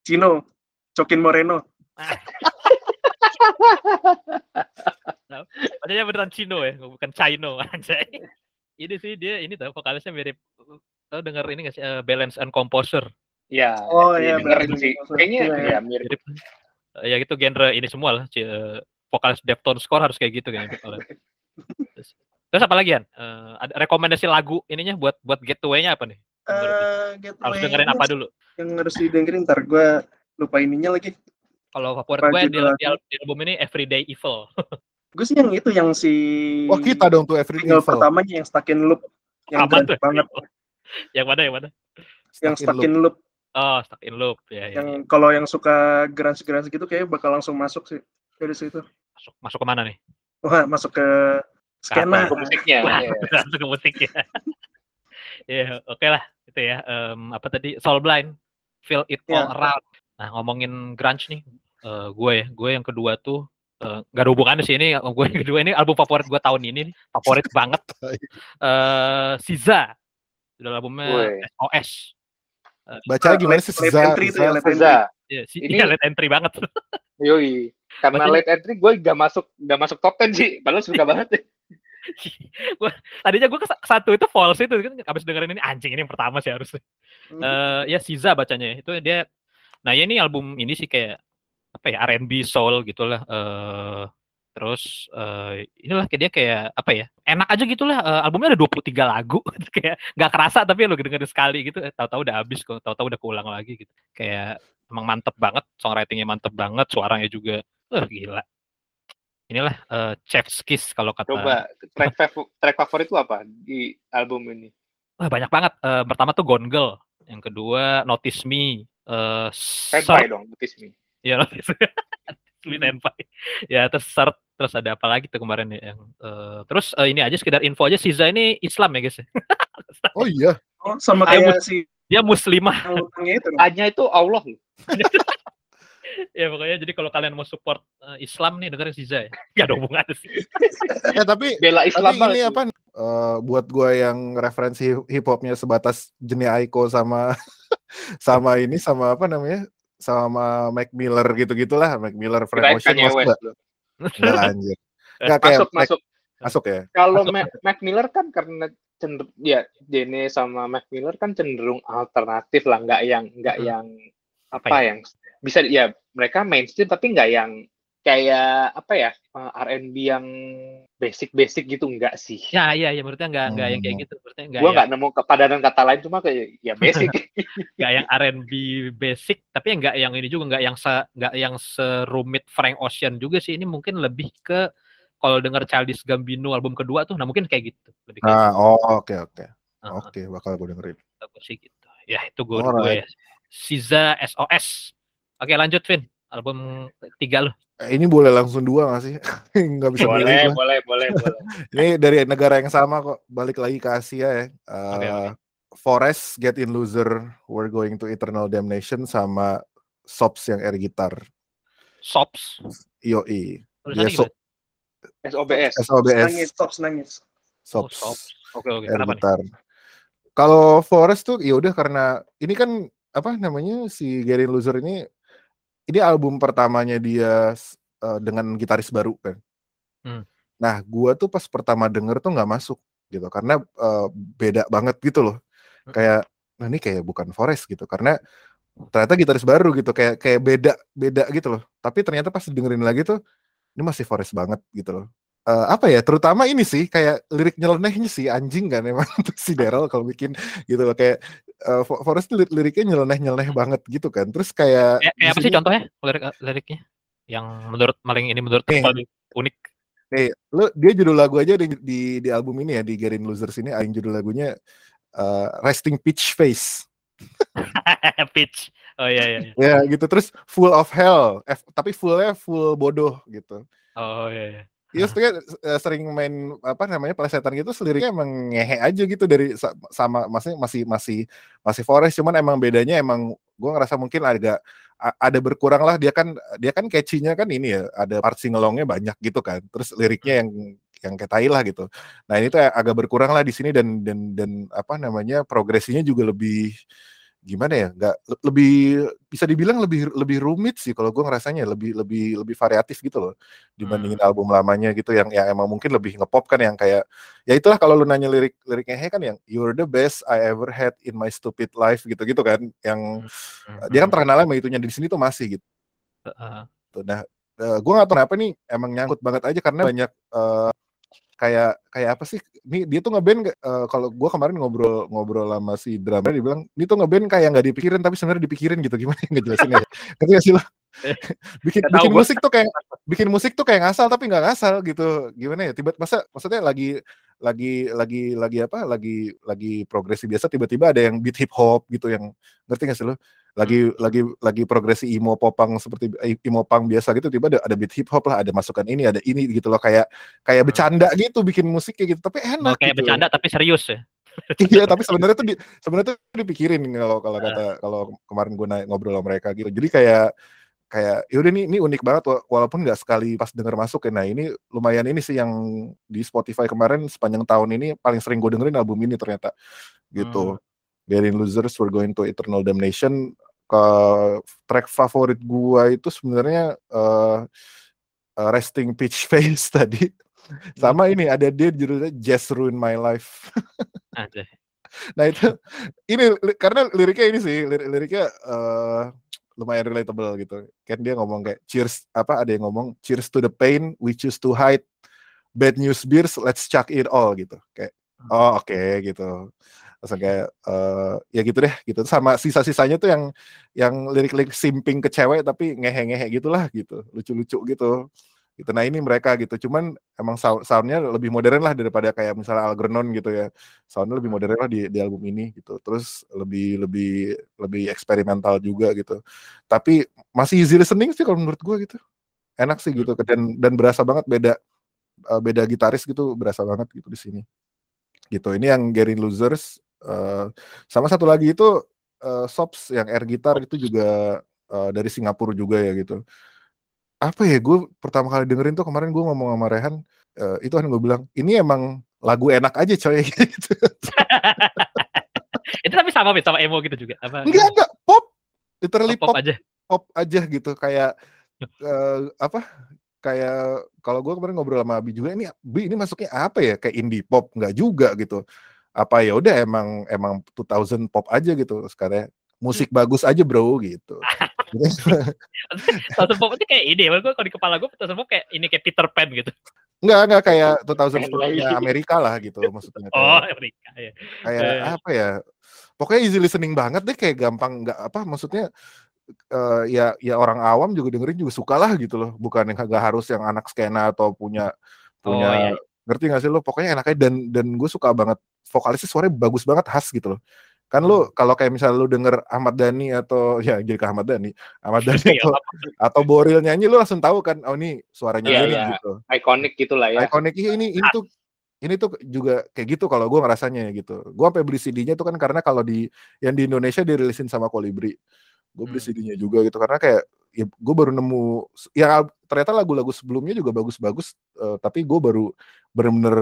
Chino, Cokin Moreno. Padahal beneran Cino ya, bukan Chino anjay. Ini sih dia ini tau vokalisnya mirip tau denger ini gak sih eh, Balance and Composer. ya Oh, iya, iya, dengerin berarti. sih kayaknya Iya, iya. ya mirip Mirip ya gitu genre ini semua lah. eh, vokalis Deftones Core harus kayak gitu kayaknya vokalnya. Terus, Terus apa lagi, Yan? Uh, ada rekomendasi lagu ininya buat buat getaway-nya apa nih? Uh, harus dengerin apa dulu? Yang harus didengerin ntar gue lupa ininya lagi. Kalau favorit gue di, di, di album ini Everyday Evil. gue sih yang itu yang si Wah oh, kita dong tuh Everyday Evil. pertamanya yang Stuck in Loop. Yang Apa tuh? banget. yang mana yang mana? yang Stuck in Loop. Oh, Stuck in Loop. Ya, ya, yang ya. kalau yang suka grunge-grunge gitu kayak bakal langsung masuk sih dari situ. Masuk masuk ke mana nih? Wah, masuk ke skena ke musiknya. Masuk ke musiknya. ya, oke lah itu ya. Um, apa tadi? Soul Blind, Feel It All yeah. Around. Nah, ngomongin grunge nih, uh, gue ya, gue yang kedua tuh uh, gak ada hubungannya sih ini gue yang kedua ini album favorit gue tahun ini nih, favorit banget uh, Siza udah albumnya Woy. SOS uh, baca gimana sih Siza entry ya Siza ya, si, ini ya, late entry banget. Yoi karena Baca, late entry gue gak masuk gak masuk top 10 sih padahal suka banget. Gua, tadinya gue ke satu itu false itu kan abis dengerin ini anjing ini yang pertama sih harusnya. Uh, ya Siza bacanya itu dia nah ya ini album ini sih kayak apa ya R&B soul gitulah uh, terus uh, inilah kayak dia kayak apa ya enak aja gitulah uh, albumnya ada 23 lagu kayak nggak kerasa tapi lo dengerin sekali gitu eh, tahu-tahu udah habis kok tahu-tahu udah keulang lagi gitu. Kayak emang mantep banget songwritingnya mantep banget suaranya juga uh, gila. Inilah uh, Chef's Kiss kalau kata coba track track favorit itu apa di album ini? Wah, banyak banget. Uh, pertama tuh Gone Girl yang kedua Notice Me uh, Senpai dong Notice Me ya Notice Me Pie. Ya terus start terus ada apa lagi tuh kemarin ya yang uh, terus uh, ini aja sekedar info aja Siza ini Islam ya guys. Ya? oh iya. Oh, sama kayak si dia muslimah. Hanya itu Allah ya pokoknya jadi kalau kalian mau support uh, Islam nih dengerin Siza ya. Gak ada hubungan sih. ya tapi bela Islam tapi ini apa uh, buat gue yang referensi hip hopnya sebatas jenis Aiko sama sama ini sama apa namanya sama Mac Miller gitu-gitulah Mac Miller Frank Ocean masuk gak? Enggak anjir. Enggak kayak masuk, Mac, masuk. Masuk ya. Kalau Mac, Mac Miller kan karena cenderung ya Jene sama Mac Miller kan cenderung alternatif lah, nggak yang nggak hmm. yang apa, apa ya? yang bisa ya mereka mainstream tapi nggak yang kayak apa ya eh, R&B yang basic-basic gitu enggak sih? Ya iya ya menurutnya enggak enggak hmm. yang kayak gitu. Menurutnya enggak. Gua enggak nemu kepadanan kata lain cuma kayak ya basic. enggak yang R&B basic tapi enggak yang ini juga enggak yang se enggak yang serumit Frank Ocean juga sih ini mungkin lebih ke kalau denger Childish Gambino album kedua tuh nah mungkin kayak gitu. Lebih kayak ah, gitu. oh oke okay, oke. Okay. Uh, oke, okay, bakal gue dengerin. Aku sih gitu. Ya itu gue, gue ya. Siza SOS. Oke lanjut Vin album tiga lo. Eh, ini boleh langsung dua gak sih? Nggak bisa boleh, boleh, boleh, boleh, boleh. Ini dari negara yang sama kok, balik lagi ke Asia ya. Uh, okay, okay. Forest, Get In Loser, We're Going to Eternal Damnation, sama Sops yang air gitar. Sops? Yoi. Dia so SOBS. SOBS. Nangis, Sops nangis. Sops. Oh, Oke, oke. Air Kenapa gitar. Kalau Forest tuh ya udah karena ini kan apa namanya si Gary Loser ini ini album pertamanya dia uh, dengan gitaris baru kan. Hmm. Nah, gua tuh pas pertama denger tuh nggak masuk gitu karena uh, beda banget gitu loh. Hmm. Kayak nah ini kayak bukan Forest gitu karena ternyata gitaris baru gitu kayak kayak beda beda gitu loh. Tapi ternyata pas dengerin lagi tuh ini masih Forest banget gitu loh uh, apa ya terutama ini sih kayak lirik nyelenehnya sih anjing kan emang si Daryl kalau bikin gitu loh kayak uh, Forest lir liriknya nyeleneh nyeleneh banget gitu kan terus kayak eh, eh, apa sih contohnya lirik liriknya yang menurut maling ini menurut eh, paling unik Eh, lu dia judul lagu aja di, di di album ini ya di Gerin Losers ini yang judul lagunya uh, Resting Pitch Face. pitch. Oh iya iya. Ya gitu terus Full of Hell, F, tapi fullnya full bodoh gitu. Oh iya iya. Iya, uh, sering main apa namanya plesetan gitu, liriknya emang ngehe aja gitu dari sama masih masih masih masih Forest, cuman emang bedanya emang gue ngerasa mungkin agak ada berkurang lah dia kan dia kan catchy-nya kan ini ya ada part singelongnya banyak gitu kan, terus liriknya yang yang kayak tai lah gitu. Nah ini tuh agak berkurang lah di sini dan dan dan apa namanya progresinya juga lebih gimana ya nggak lebih bisa dibilang lebih lebih rumit sih kalau gue ngerasanya lebih lebih lebih variatif gitu loh dibandingin hmm. album lamanya gitu yang yang emang mungkin lebih ngepop kan yang kayak ya itulah kalau lu nanya lirik liriknya he kan yang you're the best I ever had in my stupid life gitu gitu kan yang hmm. dia kan terkenal sama itunya di sini tuh masih gitu uh-huh. nah uh, gue nggak tahu kenapa nih emang nyangkut banget aja karena banyak uh, kayak kayak apa sih? Nih dia tuh ngeband uh, kalau gue kemarin ngobrol ngobrol sama si drummer dia bilang, "Ini tuh ngeband kayak nggak dipikirin tapi sebenarnya dipikirin gitu." Gimana nggak jelasin ya? Ngerti gak sih lo? bikin Nggak tahu bikin musik tuh kayak bikin musik tuh kayak ngasal tapi nggak ngasal gitu. Gimana ya? Tiba masa maksudnya lagi lagi lagi lagi apa? Lagi lagi progresi biasa tiba-tiba ada yang beat hip hop gitu yang ngerti gak sih lo? Lagi lagi lagi progresi emo popang seperti eh, emo punk biasa gitu tiba ada ada beat hip hop lah, ada masukan ini, ada ini gitu loh kayak kayak Hmm. bercanda gitu bikin musik kayak gitu. Tapi enak kayak gitu. bercanda tapi serius ya. iya tapi sebenarnya tuh di, sebenarnya tuh dipikirin kalau kalau kata kalau kemarin gue naik ngobrol sama mereka gitu jadi kayak kayak yaudah nih ini unik banget wa- walaupun nggak sekali pas denger masuk ya nah ini lumayan ini sih yang di Spotify kemarin sepanjang tahun ini paling sering gue dengerin album ini ternyata gitu Daring Losers We're Going to Eternal Damnation ke track favorit gua itu sebenarnya eh, eh, Resting Pitch Face tadi sama ini ada dia judulnya Just Ruin My Life. Nah itu ini karena liriknya ini sih lir- liriknya eh, lumayan relatable gitu. Kan dia ngomong kayak cheers apa ada yang ngomong cheers to the pain we choose to hide bad news beers let's chuck it all gitu. Kayak oh oke gitu. Terus kayak eh, ya gitu deh gitu sama sisa-sisanya tuh yang yang lirik-lirik simping ke cewek tapi ngehe-ngehe gitulah gitu. Lucu-lucu gitu. Gitu. Nah ini mereka gitu. Cuman emang sound soundnya lebih modern lah daripada kayak misalnya Algernon gitu ya soundnya lebih modern lah di, di album ini gitu terus lebih lebih lebih eksperimental juga gitu tapi masih easy listening sih kalau menurut gue gitu enak sih gitu dan dan berasa banget beda eh, beda gitaris gitu berasa banget gitu di sini gitu ini yang Gary Losers eh, sama satu lagi itu eh, Sops yang air gitar itu juga eh, dari Singapura juga ya gitu apa ya gue pertama kali dengerin tuh kemarin gue ngomong sama Rehan eh, itu kan gue bilang ini emang lagu enak aja coy gitu Itu tapi sama sama emo gitu juga. Apa? Enggak, enggak, pop. Literally pop pop, aja. pop aja gitu kayak eh, apa? Kayak kalau gue kemarin ngobrol sama Abi juga ini Bi ini masuknya apa ya? Kayak indie pop enggak juga gitu. Apa ya udah emang emang 2000 pop aja gitu sekarang. Musik bagus aja bro gitu. Thousand Pop itu kayak ini, gue kalau di kepala gue Thousand Pop kayak ini kayak Peter Pan gitu. Enggak, enggak kayak 2000 Keren popnya. Amerika lah gitu maksudnya. Kayak- Oh, Amerika ya. kayak Eh. apa ya pokoknya easy listening banget deh kayak gampang nggak apa maksudnya eh, ya ya orang awam juga dengerin juga suka lah gitu loh bukan yang nggak harus yang anak skena atau punya punya Oh, iya. ngerti gak sih lo pokoknya enaknya dan dan gue suka banget vokalisnya suaranya bagus banget khas gitu loh kan lo Hmm. kalau kayak misalnya lo denger Ahmad Dhani atau ya jadi ke Ahmad Dhani Ahmad Dhani Iya, atau atau Boril nyanyi lo langsung tahu kan oh ini suaranya Iya, ini iya. gitu ikonik gitulah ya. Iconic iya, ini ini tuh ini tuh juga kayak gitu kalau gue ngerasanya gitu. Gue sampai beli CD-nya tuh kan karena kalau di yang di Indonesia dirilisin sama Kolibri. Gue beli Hmm. CD-nya juga gitu karena kayak ya gue baru nemu ya ternyata lagu-lagu sebelumnya juga bagus-bagus eh, tapi gue baru bener-bener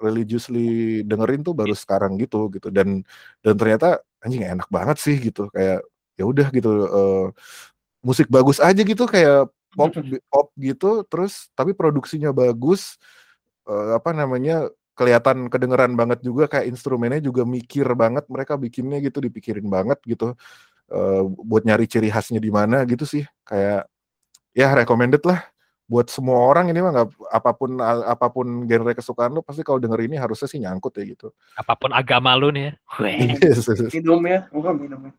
religiously dengerin tuh baru sekarang gitu gitu. Dan dan ternyata anjing enak banget sih gitu. Kayak ya udah gitu eh, musik bagus aja gitu kayak pop pop gitu. Terus tapi produksinya bagus eh, apa namanya kelihatan kedengeran banget juga. Kayak instrumennya juga mikir banget mereka bikinnya gitu dipikirin banget gitu. Eh, buat nyari ciri khasnya di mana gitu sih. Kayak ya recommended lah buat semua orang ini mah nggak apa pun apa pun genre kesukaan lo pasti kalau denger ini harusnya sih nyangkut ya gitu Apa pun agama lu nih ya. Weh, Yes, minumnya bukan minumnya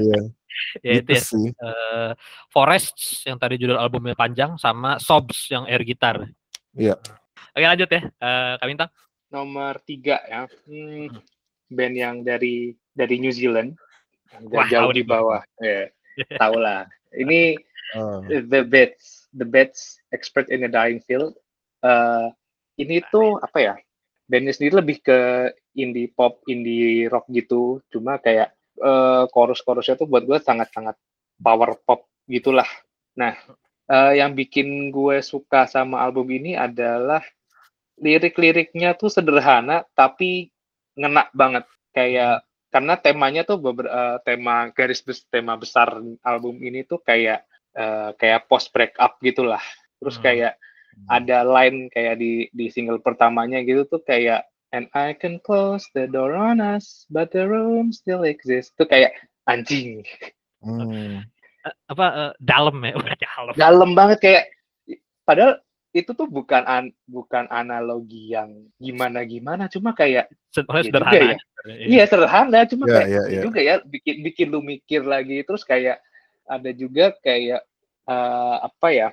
iya ya itu gitu ya. sih Eh, Forests yang tadi judul albumnya panjang sama Sobs yang air gitar. Iya. Oke lanjut ya. Eh Kak Bintang. Nomor tiga ya. Hmm, band yang dari dari New Zealand. Wah, jauh di bawah. Ya, tahu lah. Ini Ah, The Bats, The Bats Expert in the Dying Field. Eh, ini tuh apa ya? Bandnya sendiri lebih ke indie pop, indie rock gitu. Cuma kayak eh, chorus-chorusnya tuh buat gue sangat-sangat power pop gitulah. Nah, eh, yang bikin gue suka sama album ini adalah lirik-liriknya tuh sederhana tapi ngena banget. Kayak karena temanya tuh beber, eh, tema garis bes, tema besar album ini tuh kayak eh, kayak post breakup gitulah. Terus Hmm. kayak ada line kayak di di single pertamanya gitu tuh kayak and I can close the door on us but the room still exists. Tuh kayak anjing. hmm. Eh, apa eh, dalam ya? Dalam. Dalam banget kayak padahal itu tuh bukan an, bukan analogi yang gimana gimana cuma kayak Iya sederhana. ya. Iya. iya sederhana cuma Iya, kayak iya, iya iya. juga ya bikin bikin lu mikir lagi terus kayak ada juga kayak eh, apa ya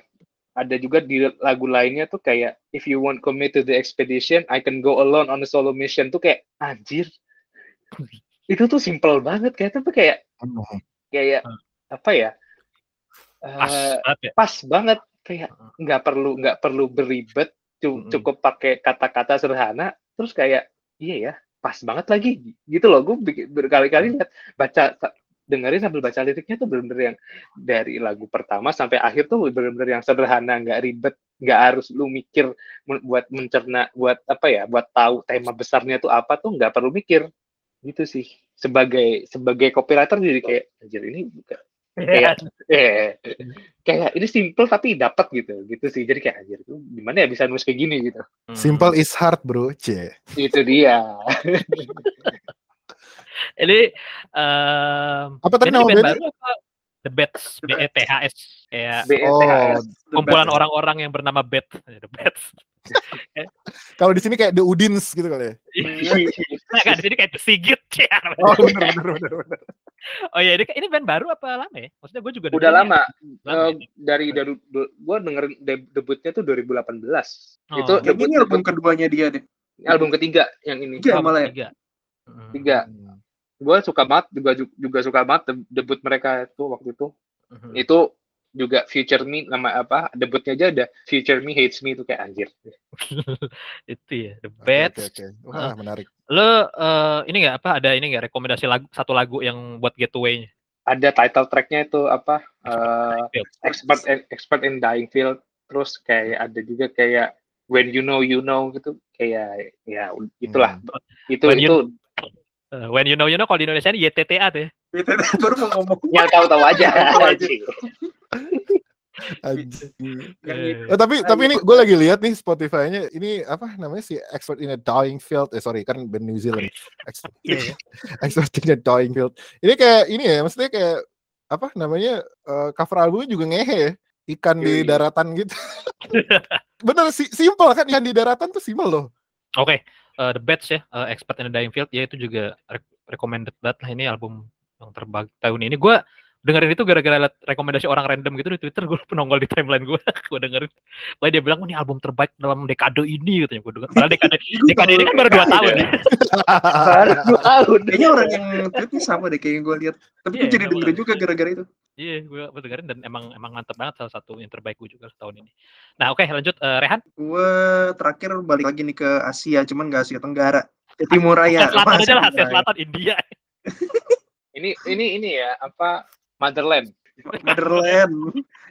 ada juga di lagu lainnya tuh kayak if you want commit to the expedition I can go alone on a solo mission. Tuh kayak anjir. Itu tuh simple banget kayak tapi kayak kayak apa ya Pas eh, banget ya. pas banget. Kayak nggak perlu nggak perlu beribet cukup pakai kata-kata sederhana terus kayak iya ya pas banget lagi. Gitu loh gue berkali-kali lihat baca dengerin sambil baca liriknya tuh bener-bener yang dari lagu pertama sampai akhir tuh bener-bener yang sederhana nggak ribet nggak harus lu mikir buat mencerna buat apa ya buat tahu tema besarnya tuh apa tuh nggak perlu mikir. Gitu sih. Sebagai sebagai copywriter jadi kayak anjir ini bukan kayak eh kayak ini simple tapi dapat gitu gitu sih. Jadi kayak anjir itu gimana ya bisa nulis kayak gini? Gitu. Hmm. Simple is hard, bro. C. itu dia Ini em, Apa tadi ini nama band baru apa? The Bats, B E T H S kayak BETHS The kumpulan orang-orang yang bernama Bat. The Bats. Kalau di sini kayak The Udins gitu kali ya. Nah, kan di sini kayak The Sigit. ya. Oh, bener, bener, bener, bener. Oh iya, ini, ini band baru apa lama ya? Maksudnya gue juga udah lama Lama Eh, dari dari gue dengerin de- debutnya tuh 2018 Oh. itu Yang debut, ini album keduanya dia deh. album ketiga yang ini Tiga Oh, malah ya. tiga. Hmm. Gue suka banget juga juga suka banget de- debut mereka itu waktu itu Mhm. itu juga Future Me nama apa debutnya aja ada Future Me Hates Me itu kayak anjir itu ya, The Oke, Bats. Oke, oke. Wah, menarik. Lo eh, ini nggak apa ada ini nggak rekomendasi lagu satu lagu yang buat getaway-nya? ada title tracknya itu apa eh, expert in, expert in dying field terus kayak ada juga kayak when you know you know gitu kayak ya itulah itu When itu you- Eh, when you know you know kalau di Indonesia ini YTTA tuh ya. Itu baru mau ngomong. yang tahu-tahu aja Eh. Oh, tapi tapi iya. ini gue lagi lihat nih Spotify-nya ini apa namanya si Expert in a Dying Field eh sorry kan band New Zealand Expert, Iya, iya. Expert in a Dying Field ini kayak ini ya maksudnya kayak apa namanya eh, cover albumnya juga ngehe ya ikan di Yoi. daratan gitu bener sih simple kan ikan di daratan tuh simple loh Oke, eh, The Bats ya, eh, Expert in the Dying Field, ya itu juga re- recommended banget lah ini album yang terbaik tahun ini. Gue dengerin itu gara-gara liat rekomendasi orang random gitu di Twitter, gue penonggol di timeline gue, gue dengerin. Wah dia bilang, "Oh, ini album terbaik dalam dekade ini, katanya gue denger. Padahal dekade, dekade ini kan baru dua tahun ya. baru dua tahun Kayaknya orang yang tweetnya sama deh kayak yang gue lihat. Tapi Iya, gue jadi sama. dengerin juga gara-gara itu. Iya, gue gue dengerin dan emang emang mantep banget salah satu yang terbaik gue juga tahun ini. Nah oke lanjut, Eh, Rehan. Gue terakhir balik lagi nih ke Asia, cuman gak Asia Tenggara. Ke Timur Raya. Asia Selatan aja lah, Asia? Selatan, India. ini ini ini ya apa Motherland Motherland.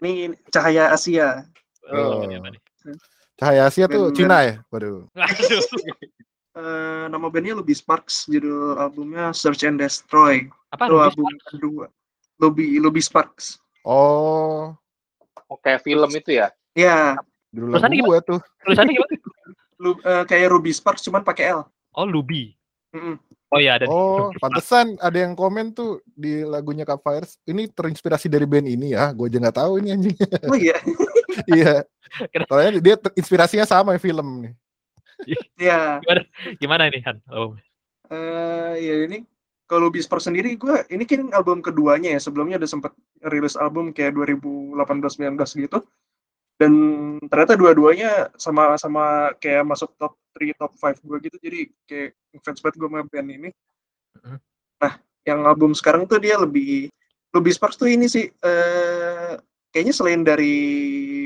Ini cahaya Asia. Oh. nih? Cahaya Asia tuh Band-band. Cina ya waduh Aduh. Eh, nama bandnya Lobby Sparks, judul albumnya Search and Destroy. Apa? Itu Ruby album kedua. Lobby Lobby Sparks. oh oke film itu ya Ya, dulu lagu gua tuh Tulisannya gimana? lu, eh, kayak Ruby Sparks cuman pakai L. Oh, Lubi. Mm-mm. Oh iya ada. di- oh pantesan ada yang komen tuh di lagunya Cup Fires ini terinspirasi dari band ini ya gue aja nggak tahu ini anjing Oh iya. iya soalnya dia inspirasinya sama film nih Ya, Gimana ini Han? Oh, eh ya ini kalau Sparks sendiri gue ini kan album keduanya ya. Sebelumnya udah sempat rilis album kayak 2018-19 gitu. Dan ternyata dua-duanya sama-sama kayak masuk top 3, top 5 gue gitu. Jadi kayak fans banget gue sama band ini. Mhm. Nah, yang album sekarang tuh dia lebih Lobby Sparks tuh ini sih eh kayaknya selain dari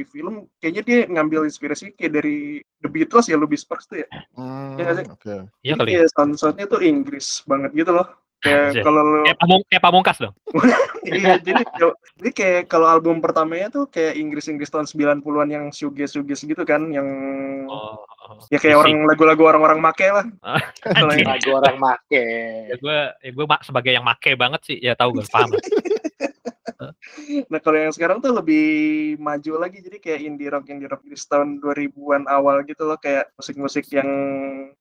film, kayaknya dia ngambil inspirasi kayak dari The Beatles ya Lobby Sparks tuh ya. Hmm, Iya sih? oke iya kali. ya. Iya, sound-soundnya tuh Inggris banget gitu loh. Kayak kalau lo, Kayak, pamung, kayak pamungkas dong. iya, jadi, jadi kayak kalau album pertamanya tuh kayak Inggris-Inggris tahun 90-an yang shoegaze-shoegaze gitu kan, yang Oh, oh. ya kayak Fisik. orang lagu-lagu orang-orang make lah. Yang- lagu orang make ya gue ya gue mak- sebagai yang make banget sih ya tahu gue paham Nah, kalau yang sekarang tuh lebih maju lagi, jadi kayak indie rock, indie rock di tahun 2000-an awal gitu loh, kayak musik-musik yang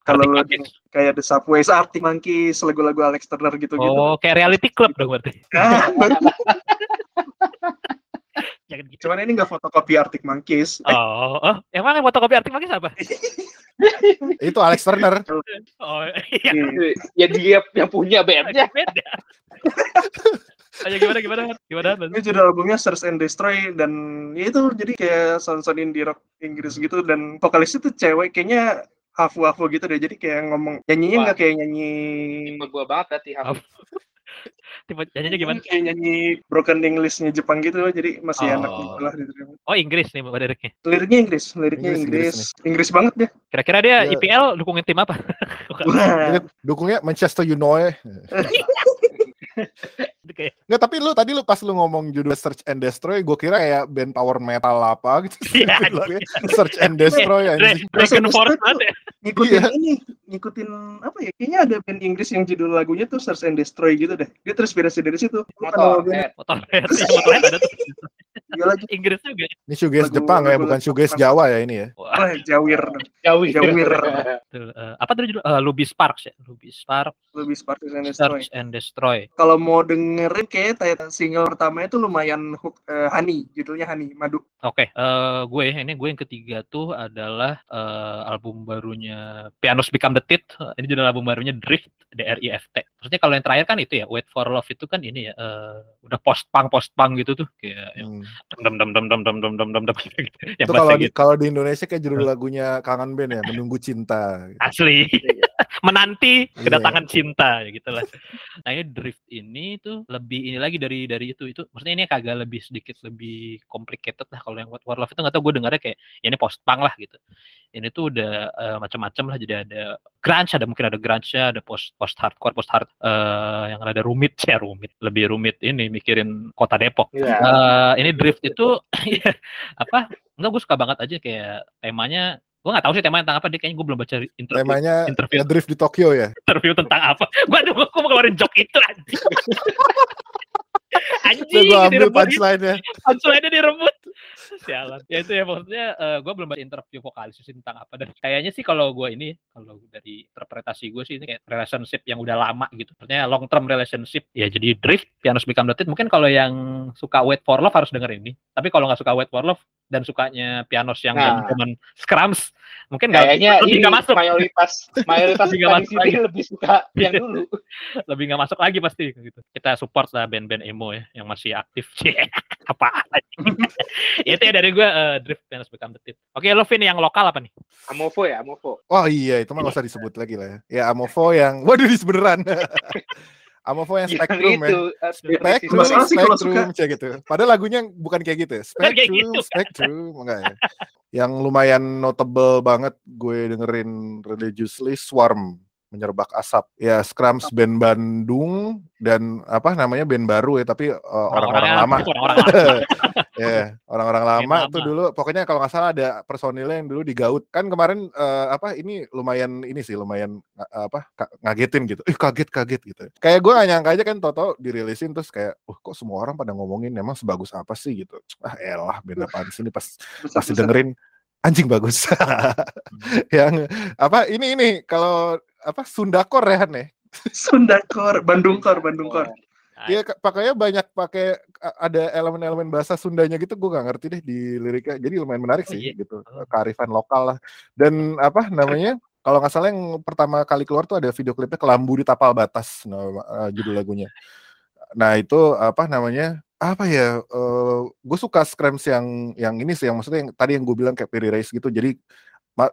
kalau Monkeys. kayak The Subways, Arctic Monkeys, lagu-lagu Alex Turner gitu-gitu. oh kayak reality club dong berarti jangan gitu. Cuman ini nggak fotokopi Arctic Monkeys. Eh, Oh, oh, yang mana fotokopi Arctic Monkeys apa? Itu Alex Turner. Oh, iya. iya. ya dia yang punya bandnya Beda. Ayo gimana gimana gimana? Mas? Ini judul albumnya Search and Destroy dan ya itu jadi kayak sound-sound indie rock Inggris gitu dan vokalisnya tuh cewek kayaknya hafu-hafu gitu deh jadi kayak ngomong nyanyinya nggak kayak nyanyi tipe gua banget berarti Apa? Tipe nyanyinya gimana? kayak nyanyi broken Englishnya Jepang gitu jadi masih enak Oh. gitu lah diterima. Oh Inggris nih Mbak liriknya. liriknya Inggris liriknya Inggris, Inggris Inggris Inggris, banget deh Kira-kira dia Iya. IPL dukungin tim apa? Dukungnya Manchester United. Kayak Nggak, tapi lu tadi lu pas lu ngomong judul Search and Destroy, gue kira kayak band power metal apa gitu. Iya, Judulnya Search and Destroy Dra- anjing. Dragon Terus Force ya. ngikutin Iya. ini ngikutin apa ya kayaknya ada band Inggris yang judul lagunya tuh Search and Destroy gitu deh dia terinspirasi dari situ Lupa nama motor bandnya. head. Motorhead, iya, Motorhead ada tuh. Iya lagi Inggris juga. Ini shoegaze Lagu- Jepang ya, lagu- bukan lagu- shoegaze Jawa ya ini ya. Wah, Jawir jauh Jawir betul. Eh, apa tadi judul? Eh, Luby Sparks ya. Luby Sparks lebih Spartans and Destroy Search and Destroy. kalau mau dengerin kayak single pertamanya tuh lumayan hook eh, Honey judulnya Honey Madu Oke, eh, gue ini gue yang ketiga tuh adalah eh, album barunya Pianos Become the Teeth. Eh, Ini judul album barunya Drift, D R I F T. Maksudnya kalau yang terakhir kan itu ya, Wait for Love itu kan ini ya, eh, udah post punk post punk gitu tuh, kayak yang Hmm. dem dem dem dem dem dem dem dem dem gitu. Yang Itu kalau bahasa di, gitu. kalau di Indonesia kayak judul lagunya Kangen Band ya, Menunggu Cinta. gitu. Asli. Menanti Iya. kedatangan cinta ya gitulah. Nah, ini Drift ini tuh lebih ini lagi dari dari itu itu. Maksudnya ini kagak lebih sedikit lebih complicated lah kalau yang Wait for Love itu nggak tahu gue dengarnya kayak ya ini post punk lah gitu. Ini tuh udah eh, macam-macam lah jadi ada grunge, ada mungkin ada grunge-nya, ada post post hardcore, post hard eh, yang ada rumit ya rumit, lebih rumit ini mikirin kota Depok. Iya. Eh, ini drift itu ya, apa? Enggak gue suka banget aja kayak temanya gue nggak tahu sih temanya tentang apa dia kayaknya gue belum baca interview Temanya interview. Ngedrift di Tokyo ya. interview tentang apa? Gue aduh gue mau keluarin joke itu Udah anjing gue ambil punchline-nya. punchline-nya direbut. Sialan. Ya itu ya maksudnya eh, gue belum baca interview vokalis sih tentang apa. Dan kayaknya sih kalau gue ini kalau dari interpretasi gue sih ini kayak relationship yang udah lama gitu. Maksudnya long term relationship ya jadi drift pianos become the Teeth. mungkin kalau yang suka wait for love harus denger ini. Tapi kalau nggak suka wait for love dan sukanya pianos yang Nah. zaman scrums mungkin nggak kayaknya lebih ini nggak masuk. mayoritas mayoritas Lebih masuk sini lebih suka yang dulu. Lebih nggak masuk lagi pasti gitu. Kita support lah band-band emo ya yang masih aktif. apa itu ya dari gue eh, Drift Pianos Become the Teeth. Oke, lo Vin yang lokal apa nih? Amovo ya Amovo Oh iya, itu mah gak usah disebut lagi lah ya. Ya Amovo yang, waduh beneran. Amovo yang yang Spectrum ya. itu uh, Spectrum, Spectrum, kayak gitu. Padahal lagunya bukan kayak gitu. ya. Spectrum, gitu, kan? Spectrum, enggak ya. Yang lumayan notable banget gue dengerin religiously Swarm menyerbak asap. Ya Scrums band Bandung dan apa namanya band baru ya, tapi uh, orang-orang yang- lama. Orang-orang lama. Ya, orang-orang Band lama lama. tuh dulu pokoknya kalau nggak salah ada personilnya yang dulu digaut. Kan kemarin eh, apa ini lumayan ini sih lumayan nga- apa ka- ngagetin gitu. Ih kaget kaget gitu. Kayak gue gak nyangka aja kan Toto dirilisin terus kayak, "Uh, kok semua orang pada ngomongin emang sebagus apa sih gitu." Ah, elah band apaan sih ini pas pas Besar-besar. dengerin anjing bagus. yang apa ini ini kalau apa Sundakor ya Han ya? Sundakor Bandungkor Bandungkor Iya, ka- pakainya banyak pakai ada elemen-elemen bahasa Sundanya gitu, gue gak ngerti deh di liriknya. Jadi lumayan menarik Oh, sih, iya. gitu. Oh. Kearifan lokal lah. Dan apa namanya? Kalau nggak salah yang pertama kali keluar tuh ada video klipnya Kelambu di Tapal Batas, nama eh, judul lagunya. Nah itu apa namanya? Apa ya? gue suka screams yang yang ini sih, yang maksudnya yang tadi yang gue bilang kayak Piri Race gitu. Jadi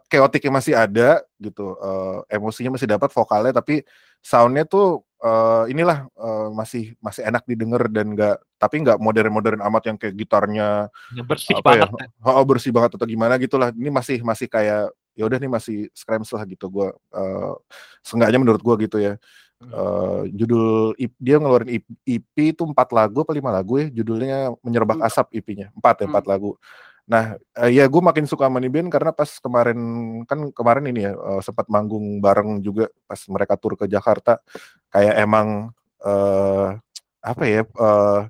chaoticnya masih ada gitu, eh, emosinya masih dapat vokalnya, tapi soundnya tuh eh, inilah eh, masih masih enak didengar dan enggak tapi nggak modern-modern amat yang kayak gitarnya Yang bersih apa ya banget. oh, bersih banget atau gimana gitulah ini masih masih kayak ya udah nih masih screams lah gitu gua eh seenggaknya menurut gua gitu ya Hmm. Eh, judul dia ngeluarin IP, EP itu empat lagu apa lima lagu ya judulnya menyerbak Hmm. asap IP-nya empat ya empat lagu nah eh, ya gue makin suka sama nih band karena pas kemarin kan kemarin ini ya eh, sempat manggung bareng juga pas mereka tur ke Jakarta kayak emang eh apa ya eh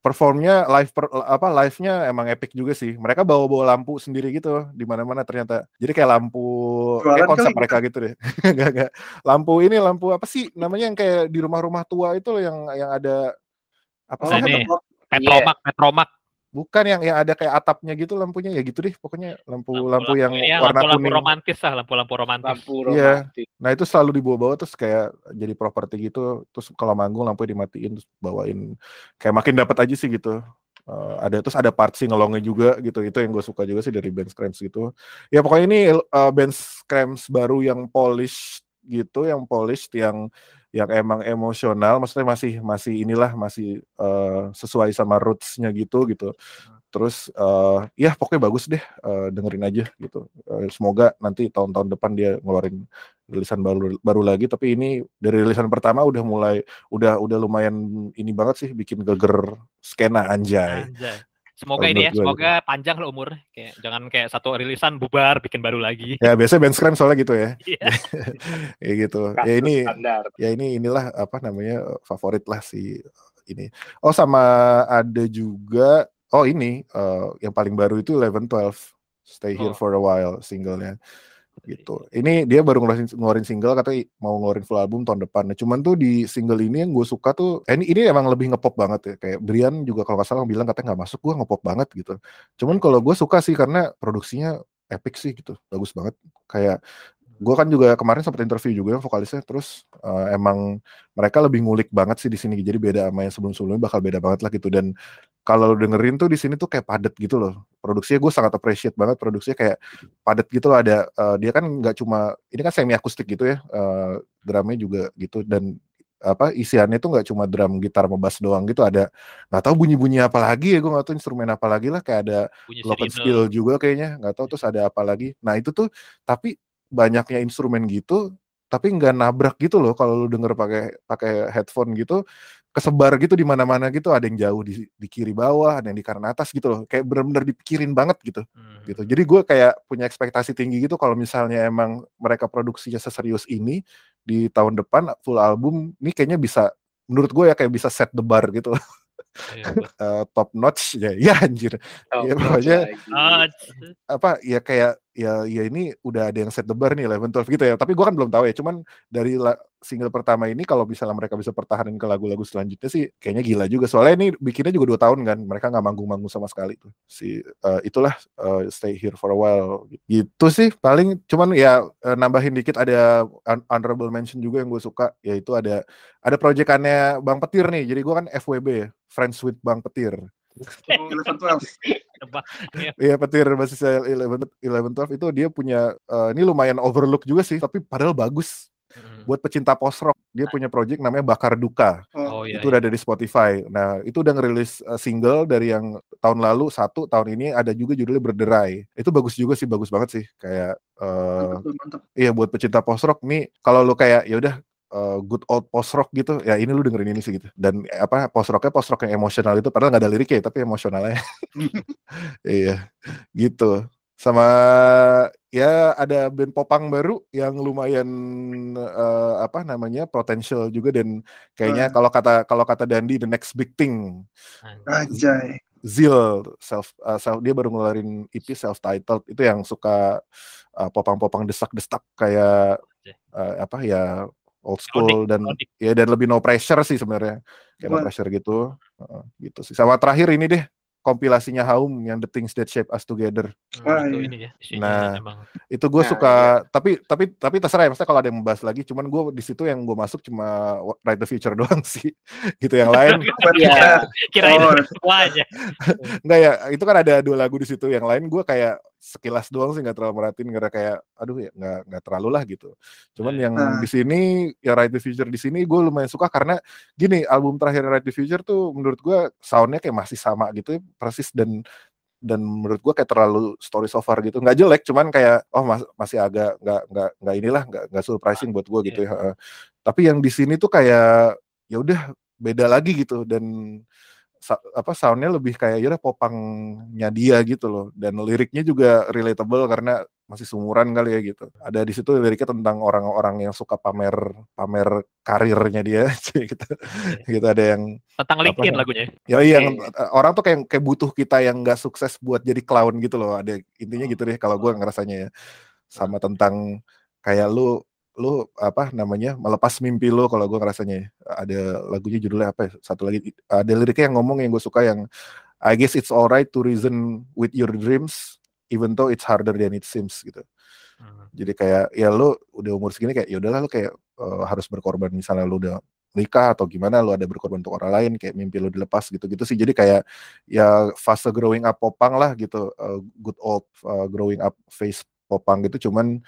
performnya live per, apa live-nya emang epic juga sih. Mereka bawa-bawa lampu sendiri gitu di mana-mana ternyata. Jadi kayak lampu kayak Jualan konsep kali mereka gitu deh. Enggak enggak. Lampu ini lampu apa sih namanya yang kayak di rumah-rumah tua itu loh yang yang ada apa Oh. Petromak, Petromak. Bukan yang yang ada kayak atapnya gitu lampunya ya gitu deh pokoknya lampu lampu, yang ya, warna lampu, lampu kuning. romantis lah, lampu-lampu romantis. Lampu Iya. romantis. Nah itu selalu dibawa-bawa terus kayak jadi properti gitu. Terus kalau manggung lampunya dimatiin terus bawain kayak makin dapat aja sih gitu. Eh, ada terus ada part singelongnya juga gitu. Itu yang gue suka juga sih dari band Screams gitu. Ya pokoknya ini eh, band Screams baru yang polished gitu, yang polished yang yang emang emosional, maksudnya masih masih inilah masih eh, sesuai sama roots-nya gitu gitu. Terus eh, ya pokoknya bagus deh eh, dengerin aja gitu. Eh, semoga nanti tahun-tahun depan dia ngeluarin rilisan baru baru lagi tapi ini dari rilisan pertama udah mulai udah udah lumayan ini banget sih bikin geger skena anjay. Anjay. Semoga ini ya, semoga panjang lah umur. Kayak jangan kayak satu rilisan bubar bikin baru lagi. Ya biasanya band scream soalnya gitu ya. Iya. ya gitu. Ya Kasus ini standar. ya ini inilah apa namanya favorit lah si ini. Oh sama ada juga oh ini eh, yang paling baru itu Eleven Twelve Stay Here Oh. for a While singlenya gitu. Ini dia baru ngeluarin, ngeluarin single katanya mau ngeluarin full album tahun depan. Nah, cuman tuh di single ini yang gue suka tuh eh, ini ini emang lebih ngepop banget ya. Kayak Brian juga kalau nggak salah bilang katanya nggak masuk gue ngepop banget gitu. Cuman kalau gue suka sih karena produksinya epic sih gitu. Bagus banget. Kayak gue kan juga kemarin sempat interview juga vokalisnya terus eh, emang mereka lebih ngulik banget sih di sini. Jadi beda sama yang sebelum-sebelumnya bakal beda banget lah gitu. Dan kalau dengerin tuh di sini tuh kayak padet gitu loh. Produksinya gue sangat appreciate banget produksinya kayak padet gitu loh. Ada eh, dia kan nggak cuma ini kan semi akustik gitu ya eh, drumnya juga gitu. Dan apa isiannya tuh nggak cuma drum gitar sama bass doang gitu. Ada nggak tahu bunyi-bunyi apa lagi ya gue nggak tahu instrumen apa lagi lah. Kayak ada Bunyi skill juga kayaknya nggak tahu terus ada apa lagi. Nah itu tuh tapi banyaknya instrumen gitu tapi nggak nabrak gitu loh kalau lu denger pakai pakai headphone gitu kesebar gitu di mana-mana gitu ada yang jauh di, di kiri bawah ada yang di kanan atas gitu loh kayak bener-bener dipikirin banget gitu Hmm. gitu jadi gue kayak punya ekspektasi tinggi gitu kalau misalnya emang mereka produksinya seserius ini di tahun depan full album ini kayaknya bisa menurut gue ya kayak bisa set the bar gitu Iya, betul. Eh, top notch ya ya anjir Oh, Iya, pokoknya apa ya kayak ya ya ini udah ada yang set the bar nih Eleven Twelve gitu ya. Tapi gua kan belum tahu ya cuman dari single pertama ini kalau misalnya mereka bisa pertahanin ke lagu-lagu selanjutnya sih kayaknya gila juga. Soalnya ini bikinnya juga dua tahun kan mereka nggak manggung-manggung sama sekali tuh. Si eh, itulah eh, stay here for a while gitu sih paling. Cuman ya eh, nambahin dikit ada honorable mention juga yang gue suka yaitu ada ada proyekannya Bang Petir nih. Jadi gua kan FWB ya Friends with Bang Petir Eleven Twelve. Iya petir basis Eleven Eleven Twelve itu dia punya eh, ini lumayan overlook juga sih tapi padahal bagus Hmm. buat pecinta post rock dia punya project namanya Bakar Duka Oh iya. itu udah ada di Spotify nah itu udah ngerilis eh, single dari yang tahun lalu satu tahun ini ada juga judulnya Berderai itu bagus juga sih bagus banget sih kayak eh, Mantap, mantap. iya buat pecinta post rock nih kalau lu kayak ya udah eh, good old post rock gitu ya ini lu dengerin ini sih gitu. Dan eh, apa post rocknya post rock yang emosional itu padahal nggak ada liriknya tapi emosionalnya. Iya gitu. Sama ya ada band popang baru yang lumayan eh, apa namanya potensial juga dan kayaknya Hmm. kalau kata kalau kata Dandi the next big thing. Anjay. Zil self, uh, self dia baru ngeluarin EP self titled itu yang suka uh, popang-popang desak-desak kayak uh, apa ya old school dan ya dan lebih no pressure sih sebenarnya kayak no pressure gitu Uh, gitu sih sama terakhir ini deh kompilasinya Haum yang The Things That Shape Us Together Hmm, Wah, itu iya. ini ya. Nah, emang. itu gue Nah, suka tapi tapi tapi terserah ya maksudnya kalau ada yang membahas lagi cuman gue di situ yang gue masuk cuma Ride the Future doang sih gitu yang lain Iya. Kirain Oh. semua aja. Enggak ya, itu kan ada dua lagu di situ. Yang lain gue kayak sekilas doang sih nggak terlalu merhatiin karena kayak aduh ya nggak nggak terlalu lah gitu. Cuman yang Nah. di sini ya Ride the Future di sini gue lumayan suka karena gini album terakhir Ride the Future tuh menurut gue soundnya kayak masih sama gitu ya, persis dan dan menurut gue kayak terlalu story so far gitu nggak jelek cuman kayak oh mas- masih agak nggak nggak nggak inilah nggak nggak surprising buat gue gitu ya tapi yang di sini tuh kayak ya udah beda lagi gitu dan apa soundnya lebih kayak ya udah popangnya dia gitu loh dan liriknya juga relatable karena masih sumuran kali ya gitu ada di situ liriknya tentang orang-orang yang suka pamer pamer karirnya dia gitu gitu ada yang Tentang LinkedIn Apa? lagunya. Ya iya, Oke. yang eh, orang tuh kayak kayak butuh kita yang nggak sukses buat jadi clown gitu loh. Ada intinya gitu deh kalau gue ngerasanya ya. Sama tentang kayak lu lu apa namanya melepas mimpi lu kalau gue ngerasanya ya. ada lagunya judulnya apa ya? satu lagi ada liriknya yang ngomong yang gue suka yang I guess it's alright to reason with your dreams even though it's harder than it seems gitu. Hmm. Jadi kayak ya lu udah umur segini kayak ya udahlah lu kayak uh, harus berkorban misalnya lu udah nikah atau gimana lu ada berkorban untuk orang lain kayak mimpi lu dilepas gitu-gitu sih. Jadi kayak ya fase growing up popang lah gitu. Uh, good old uh, growing up face popang gitu cuman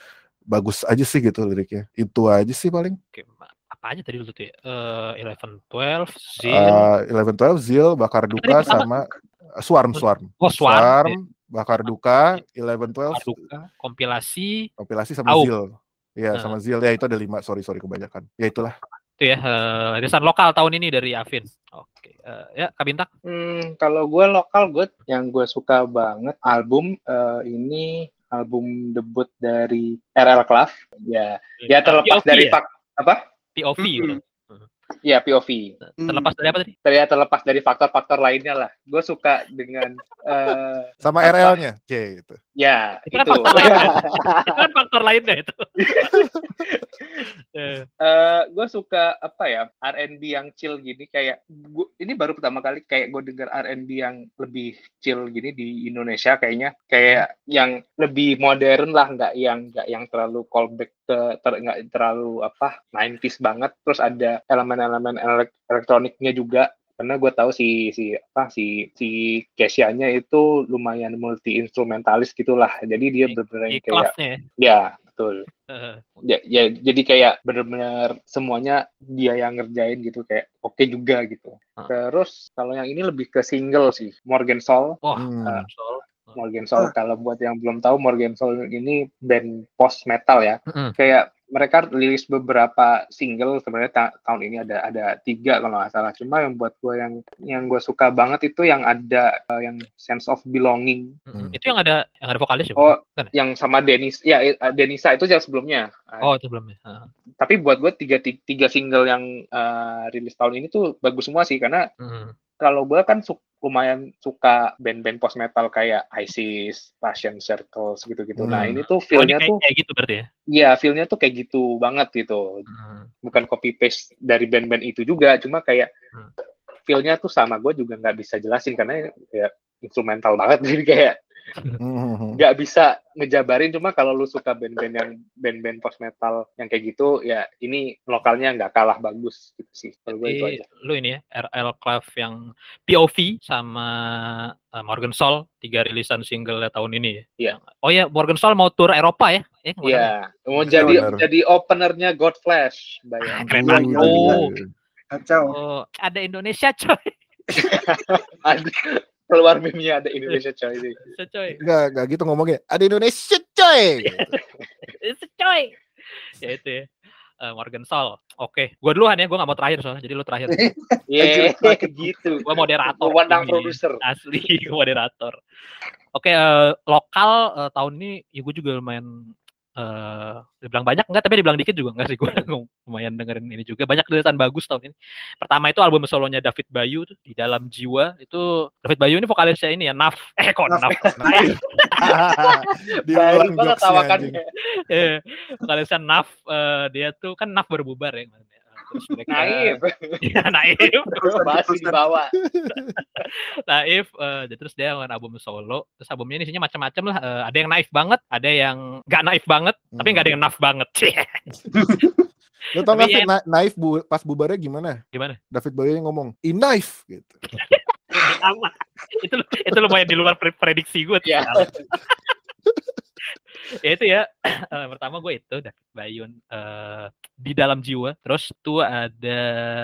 bagus aja sih gitu liriknya. Itu aja sih paling. Oke, apa aja tadi lu tuh ya? Eh, Eleven, Twelve, Zil, Uh, Eleven Twelve, Zil, Bakar Duka sama uh, Swarm Swarm. oh Swarm, Bakar Duka, Eleven Twelve, kompilasi kompilasi sama Au. Zil. Ya, sama Zil ya itu ada lima. Sorry sorry kebanyakan. Ya itulah. itu ya eh, rilisan lokal tahun ini dari Avin. Oke, eh, ya Kak Bintang. Hmm, kalau gue lokal gue yang gue suka banget album eh, ini album debut dari RL Club ya ya terlepas POV dari ya? fak apa POV Mm-mm. Gitu. ya POV Terlepas dari apa tadi? ya terlepas dari faktor-faktor lainnya lah gue suka dengan eh, Sama? RL-nya. C itu. ya Itu kan itu faktor lainnya. itu kan faktor lainnya itu. Eh, Eh, gue suka apa ya R&B yang chill gini kayak gua, ini baru pertama kali kayak gue denger R&B yang lebih chill gini di Indonesia kayaknya kayak yang lebih modern lah nggak yang nggak yang terlalu callback ter, nggak terlalu apa 90s banget terus ada elemen-elemen elek- elektroniknya juga karena gue tahu si si apa si si Kesha-nya itu lumayan multi instrumentalis gitulah jadi dia Di- bener-bener di yang kayak ya. ya betul Eh, ya, ya jadi kayak benar-benar semuanya dia yang ngerjain gitu kayak oke juga gitu. Ah. Terus kalau yang ini lebih ke single sih, Morgan Soul. Wah, Hmm. eh, Morgan Soul kalau buat yang belum tahu Morgan Soul ini band post metal ya. Mm-mm. Kayak mereka rilis beberapa single sebenarnya ta- tahun ini ada ada tiga kalau nggak salah. Cuma yang buat gue yang yang gue suka banget itu yang ada eh, yang sense of belonging. Mm-mm. Hmm. Itu yang ada yang ada vokalis ya? Oh, ya? yang sama Denis ya eh, Denisa itu yang sebelumnya. Oh, itu belum ya. Ah. tapi buat gue tiga, tiga tiga single yang uh, rilis tahun ini tuh bagus semua sih karena Mm. Kalau gue kan su- lumayan suka band-band post metal kayak ISIS, Passion Circles gitu-gitu. Nah Hmm. ini tuh Oh, feel-nya kayak, tuh, kayak gitu berarti ya? ya feel-nya tuh kayak gitu banget gitu. Mm. Bukan copy paste dari band-band itu juga, cuma kayak Hmm. feel-nya tuh sama gue juga nggak bisa jelasin karena ya instrumental banget jadi kayak Hmm. Nggak bisa ngejabarin cuma kalau lu suka band-band yang band-band post metal yang kayak gitu ya ini lokalnya nggak kalah bagus gitu sih kalau gue itu Jadi aja lu ini ya RL Club yang POV sama eh, Morgan Soul tiga rilisan single tahun ini ya. Iya. Oh ya Morgan Soul mau tur Eropa ya? Eh, ya? Iya, mau Iya, jadi benar. jadi openernya God Flash, bayang. Keren Wih, banget. gila, Oh. Kacau. Oh, ada Indonesia coy. Ada keluar meme-nya ada Indonesia coy. Indonesia, coy. Enggak, enggak gitu ngomongnya. Ada Indonesia, coy. Indonesia, coy. Ya itu ya. Eh, Morgan Soul. Oke, gua duluan ya, gua nggak mau terakhir soalnya. Jadi lu terakhir. Iya, Anjir, gitu. gua moderator. Wandang ini. produser. Asli, gua moderator. Oke, eh, lokal eh, tahun ini ya gue juga lumayan eh dibilang banyak? Enggak tapi dibilang dikit juga enggak sih. Gue lumayan dengerin ini juga. Banyak tulisan bagus tahun ini. Pertama itu album solonya David Bayu tuh di dalam jiwa. Itu David Bayu ini vokalisnya ini ya Naf. Eh kok Naf. Naf? Diulang anjing. Eh, vokalisnya Naf eh, dia tuh kan Naf baru bubar kemarin ya. Terus mereka Naif. ya Naif Masih di bawah. Naif eh, jadi terus dia ngeluarin album solo terus albumnya ini isinya macam-macam lah Eh, ada yang naif banget ada yang nggak naif banget tapi nggak ada yang naf banget Lu tau gak sih na- naif bu pas bubarnya gimana? gimana David Bowie ngomong, "Knife" gitu. sama itu itu lumayan di luar pre- prediksi gue Iya. Ya itu ya eh, pertama gue itu David Bayun eh, di dalam jiwa terus tuh ada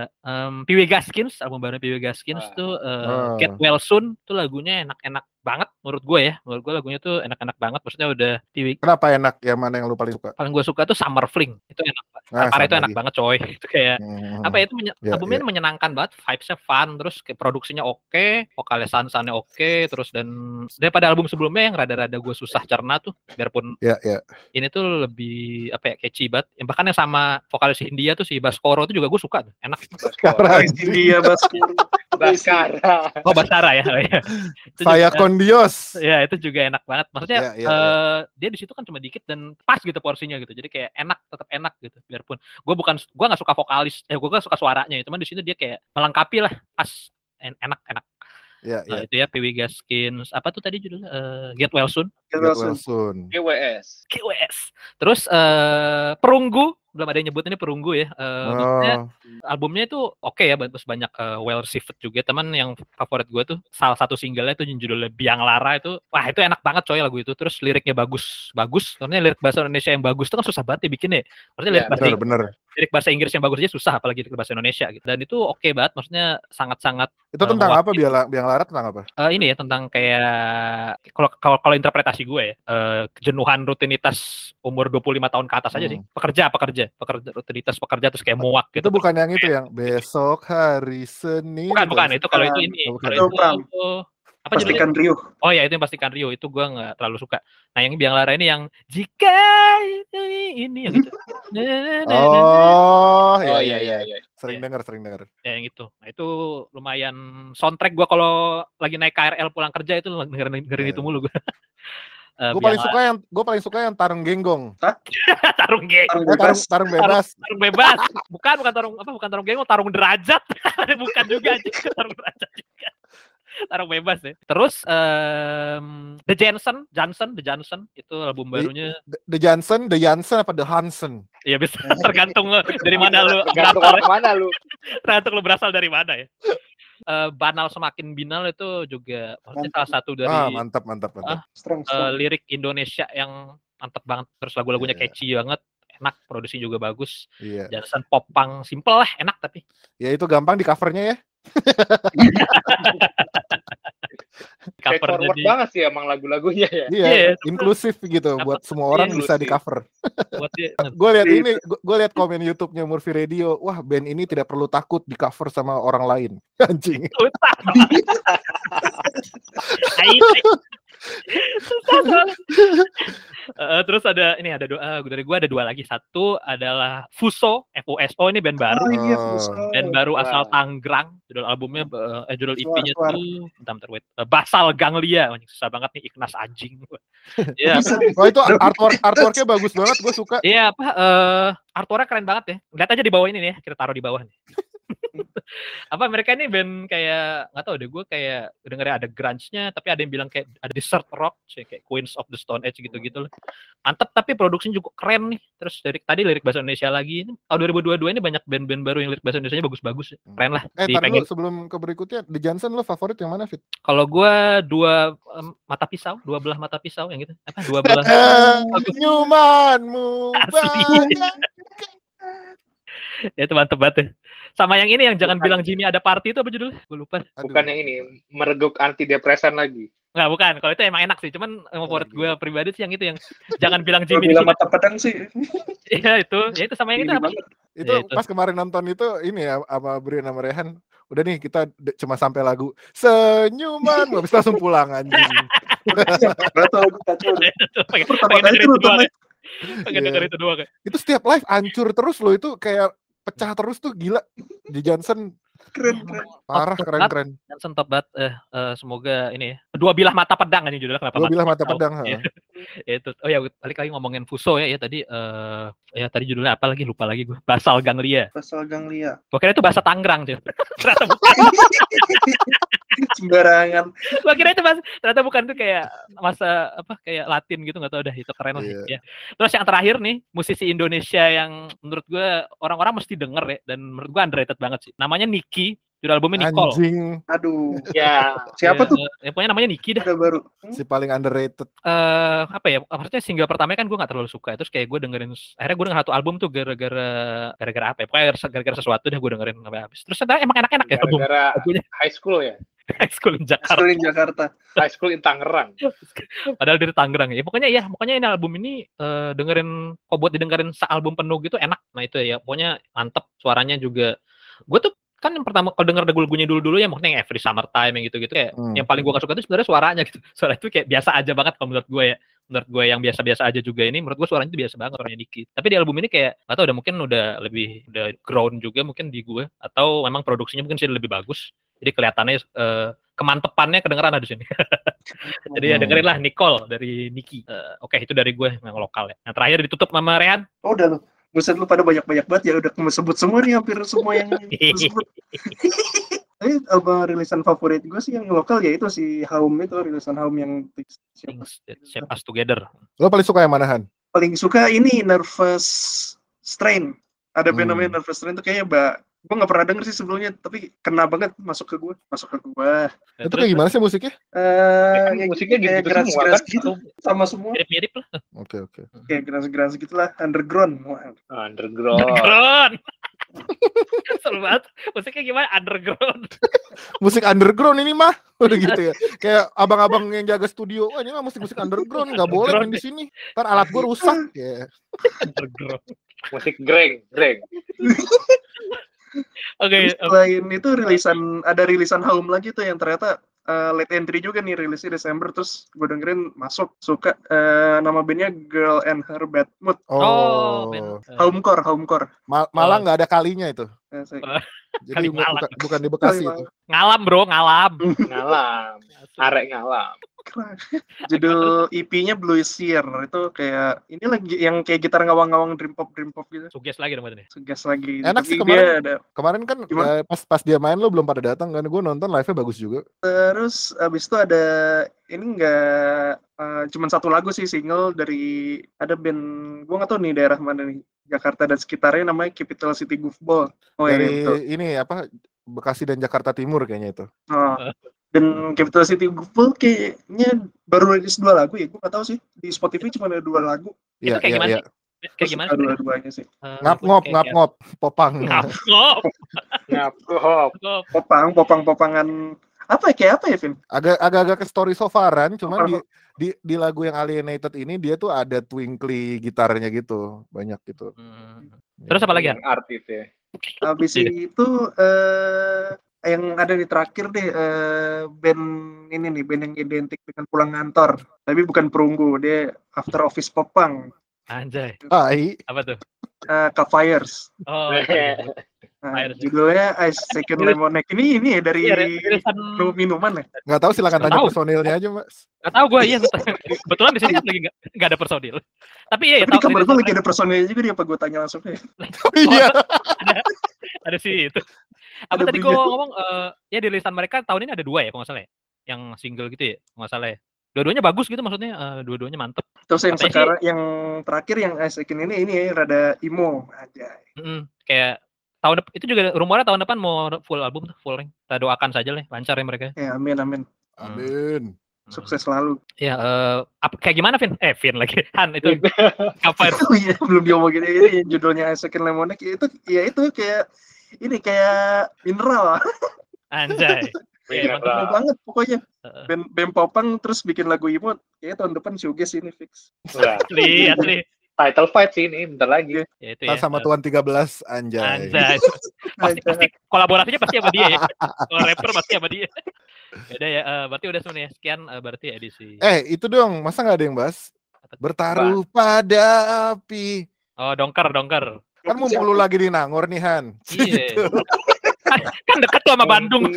em Piwi Gaskins album baru Piwi Gaskins Ah. tuh eh, Ah. Get Well Soon tuh lagunya enak-enak banget menurut gue ya menurut gue lagunya tuh enak-enak banget maksudnya udah Piwi Kenapa enak? Yang mana yang lu paling suka? paling gue suka tuh Summer Fling itu enak banget Ah, Parah itu enak lagi. banget coy itu kayak Hmm. apa ya, itu menye- Ya, albumnya ya. ini menyenangkan banget vibesnya fun terus kayak produksinya oke vokalnya sansannya oke terus dan daripada album sebelumnya yang rada-rada gue susah cerna tuh biarpun Ya, ya. ini tuh lebih apa ya catchy banget yang bahkan yang sama vokalis India tuh si Baskoro tuh juga gue suka tuh enak Sekarang India Baskoro. Baskara. oh Basara ya. Oh, iya. Itu saya juga- kondios. ya itu juga enak banget. Maksudnya Ya, ya, eh, dia di situ kan cuma dikit dan pas gitu porsinya gitu. Jadi kayak enak tetap enak gitu biarpun. Gue bukan gue nggak suka vokalis eh gue gak suka suaranya. Cuman di sini dia kayak melengkapi lah pas en- enak enak. Iya, Nah, iya. itu ya PW Gaskins apa tuh tadi judulnya? Eh, Get Well Soon? Get Get well soon. GWS. KWS terus eh perunggu belum ada yang nyebut ini perunggu ya maksudnya Oh, albumnya itu oke ya terus banyak eh, well received juga. Teman yang favorit gue tuh salah satu singlenya itu yang judulnya Biang Lara itu wah itu enak banget coy lagu itu. Terus liriknya bagus bagus. Karena lirik bahasa Indonesia yang bagus itu kan susah banget dibikinnya. Maksudnya lirik Iya, bahasa, bener bener. lirik bahasa Inggris yang bagus aja susah apalagi lirik bahasa Indonesia gitu. Dan itu oke banget maksudnya sangat-sangat Itu Eh, tentang apa biang biang lara tentang apa? eh, ini ya tentang kayak kalau kalau kalau interpretasi gue ya eh, kejenuhan rutinitas umur 25 tahun ke atas aja sih. Hmm. pekerja pekerja pekerja rutinitas pekerja terus kayak muak gitu Itu bukan yang itu yang besok hari Senin. bukan bukan itu kalau itu ini Oh, bukan. kalau Itu itu apa Pastikan Riuh. oh ya itu yang pastikan Rio itu gue nggak terlalu suka nah yang biang lara ini yang jika ini ini yang gitu na, na. Oh, Oh iya, iya iya iya. Sering Iya. dengar, sering dengar. ya yang itu nah itu lumayan soundtrack gue kalau lagi naik KRL pulang kerja itu dengerin, dengerin Iya. itu mulu gue Eh, Gue paling suka yang gue paling suka yang tarung genggong. tarung geng Tarung Eh, tarung bebas. tarung bebas. tarung bebas bukan bukan tarung apa bukan tarung geng tarung derajat bukan juga aja tarung derajat juga tarung bebas ya terus em, The Johnson Johnson The Johnson itu album barunya The- The Johnson, The Jansen apa The Hansen? ya bisa tergantung dari mana lu Tergantung berasal orang mana lu. tergantung lu berasal dari mana ya Eh, banal semakin binal itu juga maksudnya salah satu dari Ah, mantap, mantap, mantap. Strong, eh, strong. lirik Indonesia yang mantep banget terus lagu-lagunya Iya. catchy banget enak produksi juga bagus Iya. Johnson pop punk simple lah enak tapi Ya itu gampang di covernya ya. Cover forward jadi banget sih emang lagu-lagunya ya. Iya, Iya, inklusif gitu buat semua orang iya, bisa di inklusif. cover. Gue lihat Iya. ini, gue lihat komen YouTube-nya Murphy Radio. Wah, band ini tidak perlu takut di cover sama orang lain. Anjing. Susah. Eh, terus ada ini ada dua dari gua ada dua lagi. Satu adalah Fuso, FUSO ini band baru. Oh iya, Oh. Fuso. Band baru Wah. asal Tanggrang. Judul albumnya eh, eh, judul EP-nya tuh bentar, bentar, wait. Eh, Basal Ganglia. Susah banget nih Ignas anjing. Iya. Bisa. Oh itu artwork artworknya bagus banget. Gue suka. Iya apa eh artworknya keren banget ya. Lihat aja di bawah ini nih ya, kita taruh di bawah nih. Apa mereka ini band kayak nggak tahu deh gue kayak dengernya ada grunge-nya tapi ada yang bilang kayak ada desert rock kayak Queens of the Stone Age gitu-gitu loh. Mantep tapi produksinya juga keren nih. Terus dari tadi lirik bahasa Indonesia lagi. Tahun 2022 ini banyak band-band baru yang lirik bahasa Indonesia bagus-bagus. ya. Keren lah. Eh, tar dulu sebelum ke berikutnya, The Johnson lo favorit yang mana, Fit? Kalau gue dua em, mata pisau, dua belah mata pisau yang gitu. Apa dua belah? Nyumanmu Asli. banyak. ya ya. Sama yang ini yang jangan bilang Jimmy ada party itu apa judulnya? Gue lupa. Aduh. Bukan yang ini, mereguk antidepresan lagi. Nggak, bukan. Kalau itu emang enak sih. Cuman favorit gitu. gue pribadi sih yang itu yang jangan bilang Jimmy bilang mata pedang sih. Iya itu. Ya itu sama yang itu Ini apa? banget. Itu Ya, itu. pas kemarin nonton itu ini ya sama Brian sama Rehan. Udah nih kita cuma sampai lagu senyuman, habis itu langsung pulang anjing. Gak tau. Pengen Pertama kali itu nonton live. ya. Pengen Iya. denger itu doang. ya. Itu setiap live hancur terus loh itu kayak pecah terus tuh gila. Di Johnson Keren, keren. parah keren keren. Johnson top banget. Eh, eh, semoga ini ya. Dua bilah mata pedang ini judulnya kenapa? Dua mata bilah mata pisau? pedang. Iya. ha. Ya, itu. Oh ya balik lagi ngomongin Fuso ya. Ya tadi eh ya tadi judulnya apa lagi lupa lagi gue. Basal Ganglia. Pasal Ganglia. Kira itu bahasa Tangerang ternyata bukan. Sembarangan. Gue kira itu bahasa, ternyata bukan itu kayak masa apa kayak Latin gitu nggak tahu dah itu keren lah. Iya. Ya. Terus yang terakhir nih musisi Indonesia yang menurut gue orang-orang mesti denger ya dan menurut gue underrated banget sih. Namanya Niki. Judul albumnya Nicole. Anjing Aduh. Ya, Siapa tuh? Ya, pokoknya namanya Niki dah. Ada baru. Hmm? si paling underrated. eh apa ya maksudnya single pertamanya kan gue nggak terlalu suka terus kayak gue dengerin akhirnya gue denger satu album tuh gara-gara gara-gara apa ya pokoknya gara-gara sesuatu deh gue dengerin sampai habis terus ternyata emang enak-enak ya album gara-gara high school ya. High School in Jakarta. Keliling Jakarta. High school in Tangerang. padahal dari Tangerang ya. Pokoknya ya pokoknya ini album ini eh, dengerin kok buat didengerin sealbum penuh gitu enak. Nah itu ya. Pokoknya mantep suaranya juga. Gue tuh kan yang pertama kalau denger lagu-lagunya dulu-dulu ya maksudnya yang Every Summertime yang gitu-gitu kayak Hmm. yang paling gue gak suka itu sebenarnya suaranya gitu. Suara itu kayak biasa aja banget kalau menurut gue ya. Menurut gue yang biasa-biasa aja juga ini menurut gue suaranya itu biasa banget suaranya dikit. Tapi di album ini kayak gak tau udah mungkin udah lebih udah ground juga mungkin di gue atau memang produksinya mungkin sih lebih bagus jadi kelihatannya eh, kemantepannya kedengeran ada di sini jadi ya Hmm. dengerin lah Nicole dari Niki Eh, oke itu dari gue yang lokal ya yang terakhir ditutup sama Rehan Oh udah lu. Buset lu pada banyak-banyak banget ya udah sebut semua nih hampir semua yang sebut. Tapi album rilisan favorit gue sih yang lokal ya itu si Haum itu rilisan Haum yang siapa? Shape us together. Lo paling suka yang mana Han? paling suka ini Nervous Strain. Ada Hmm. namanya Nervous Strain itu kayaknya mbak gue nggak pernah denger sih sebelumnya tapi kena banget masuk ke gue masuk ke gue Ya, Itu kayak gimana sih musiknya? eh kan ya musiknya gitu, kayak geras semua geras kan? gitu sama semua Mirip-mirip lah. Oke oke. kayak geras geras gitulah underground Underground. Underground. Seru banget. Musiknya gimana? Underground. Musik underground ini mah udah gitu ya. Kayak abang-abang yang jaga studio, wah ini mah musik-musik underground nggak boleh main di sini. Ntar alat gue rusak. Ya. Underground. Musik greng, greng. Oke. Terus selain itu rilisan ada rilisan Haum lagi tuh yang ternyata eh, late entry juga nih rilisnya Desember terus gue dengerin masuk suka eh, nama bandnya Girl and Her Bad Mood Oh, Oh, Homecore Homecore Ma- malah nggak ada kalinya itu. Oh. Jadi Kali bukan, bukan di Bekasi Kali itu. ngalam bro, ngalam. Ngalam. Arek ngalam. Keren. Judul EP-nya Blue Seer itu kayak ini lagi yang kayak gitar ngawang-ngawang dream pop dream pop gitu. Suges lagi dong berarti. Segas lagi. Enak sih kemarin. dia ada Kemarin kan Gimana? eh, pas pas dia main lo belum pada datang kan. Gue nonton live-nya bagus juga. terus abis itu ada ini enggak cuman satu lagu sih single dari ada band gua nggak tahu nih daerah mana nih Jakarta dan sekitarnya namanya Capital City Goofball. Oh iya Dari betul. ini apa Bekasi dan Jakarta Timur kayaknya itu. Oh. Dan Capital City Goofball kayaknya baru rilis dua lagu ya, gue nggak tahu sih. Di Spotify cuma ada dua lagu. Iya kayak iya gimana iya. Kayak gimana? dua-duanya sih. Eh, Ngap ngop ngap ngop popang. Ngap ngop. Ngap, ngop. Popang, popang-popangan apa ya kayak apa ya, Vin? Agak agak-agak ke story sofaran, cuman di di di lagu yang alienated ini dia tuh ada twinkly gitarnya gitu banyak gitu. Hmm. Terus apa lagi ya? Artis ya. Habis Iya. itu eh yang ada di terakhir deh eh band ini nih band yang identik dengan pulang kantor tapi bukan perunggu dia after office popang Anjay. Hai. Apa tuh? uh, Fires Oh. nah, Fires. judulnya Ice Second Lemonade ini ini ya dari Iya, rilisan menu minuman ya Nggak tahu silakan Nggak tanya tahu. personilnya aja, Mas. Gak tau gue iya kebetulan di sini kan lagi gak, gak ada personil. Tapi iya ya tapi di tahu kamar gue lagi ada personilnya juga dia apa gue tanya langsung ya Oh, iya. ada sih itu. Apa Ada tadi gue ngomong eh, ya di rilisan mereka tahun ini ada dua ya kalau nggak salah ya. Yang single gitu ya, kalau nggak salah ya. Dua-duanya bagus gitu maksudnya, eh, dua-duanya mantep. terus yang Katanya sih- sekarang yang terakhir yang Ice Second ini ini ya rada emo aja Mm-mm, kayak tahun depan itu juga rumornya tahun depan mau full album tuh, full length. Kita doakan saja lah, lancar ya mereka. ya amin amin Amin. sukses selalu Ya, eh, apa, kayak gimana Vin? Eh, Vin lagi. Han itu cover. Oh iya, belum diomongin ini judulnya Second Lemonade itu ya itu kayak ini kayak mineral Anjay. Iya, Mineral. mantap. Banget pokoknya band, band popang terus bikin lagu emo kayak tahun depan shoegaze ini fix Wah, Asli, asli. title fight sih ini bentar lagi. Ya itu ya. sama eh, Tuan 13 anjay. Anjay. pasti, pasti kolaborasinya pasti sama dia ya. Kalau rapper pasti sama dia. Yaudah ya, eh, berarti udah semuanya. Sekian eh, berarti edisi. Eh, itu dong, masa nggak ada yang bahas? Bertaruh pada api. Oh, dongker, dongker. Kan mumpung lu lagi di Nangor nih, Han. Iya. kan, kan deket tuh sama Bandung.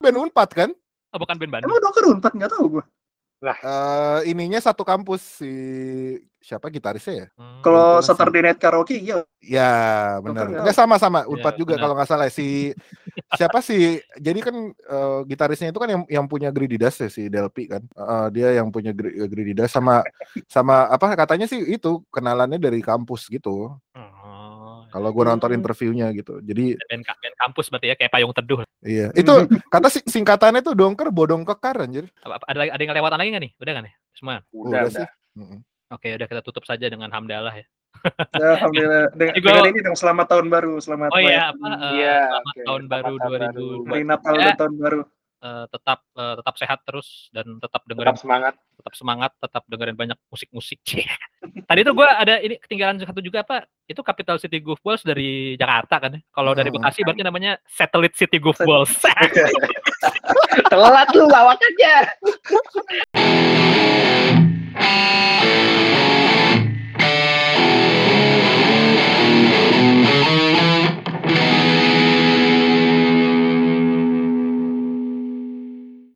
Band Unpad kan? Oh, bukan band Bandung. emang doker unpad nggak tahu gue Eh ininya satu kampus si siapa gitarisnya ya? Hmm. kalau. Saturday Night Karaoke iya Ya, benar. Enggak sama-sama Unpad Ya, juga kalau nggak salah si siapa sih? Jadi kan eh, gitarisnya itu kan yang yang punya Greedy Dust ya si Delpi kan. Eh, dia yang punya Gre- Greedy Dust sama sama apa katanya sih itu kenalannya dari kampus gitu. Oh, Kalau gua nonton interviewnya gitu. Jadi band, band kampus berarti ya kayak payung teduh. iya. Itu kata si- singkatannya tuh dongker bodong kekar anjir. Apa, apa- ada ada yang kelewatan lagi nggak nih? Udah kan ya? Semua. Udah, sih. udah. Mm-mm. Oke, udah kita tutup saja dengan hamdalah ya. Ya, alhamdulillah dengan, Juga- dengan ini dong selamat tahun baru selamat Oh iya, apa? eh, Iya, selamat oke. tahun baru Selamat tahun baru. 2020. hari Natal Ya. dan tahun baru Eh, tetap uh, tetap sehat terus dan tetap dengerin tetap semangat. tetap semangat tetap dengerin banyak musik-musik. Tadi tuh gue ada ini ketinggalan satu juga apa itu Capital City Golf Balls dari Jakarta kan ya? kalau dari hmm. Bekasi berarti namanya Satellite City Golf Balls telat lu lawakannya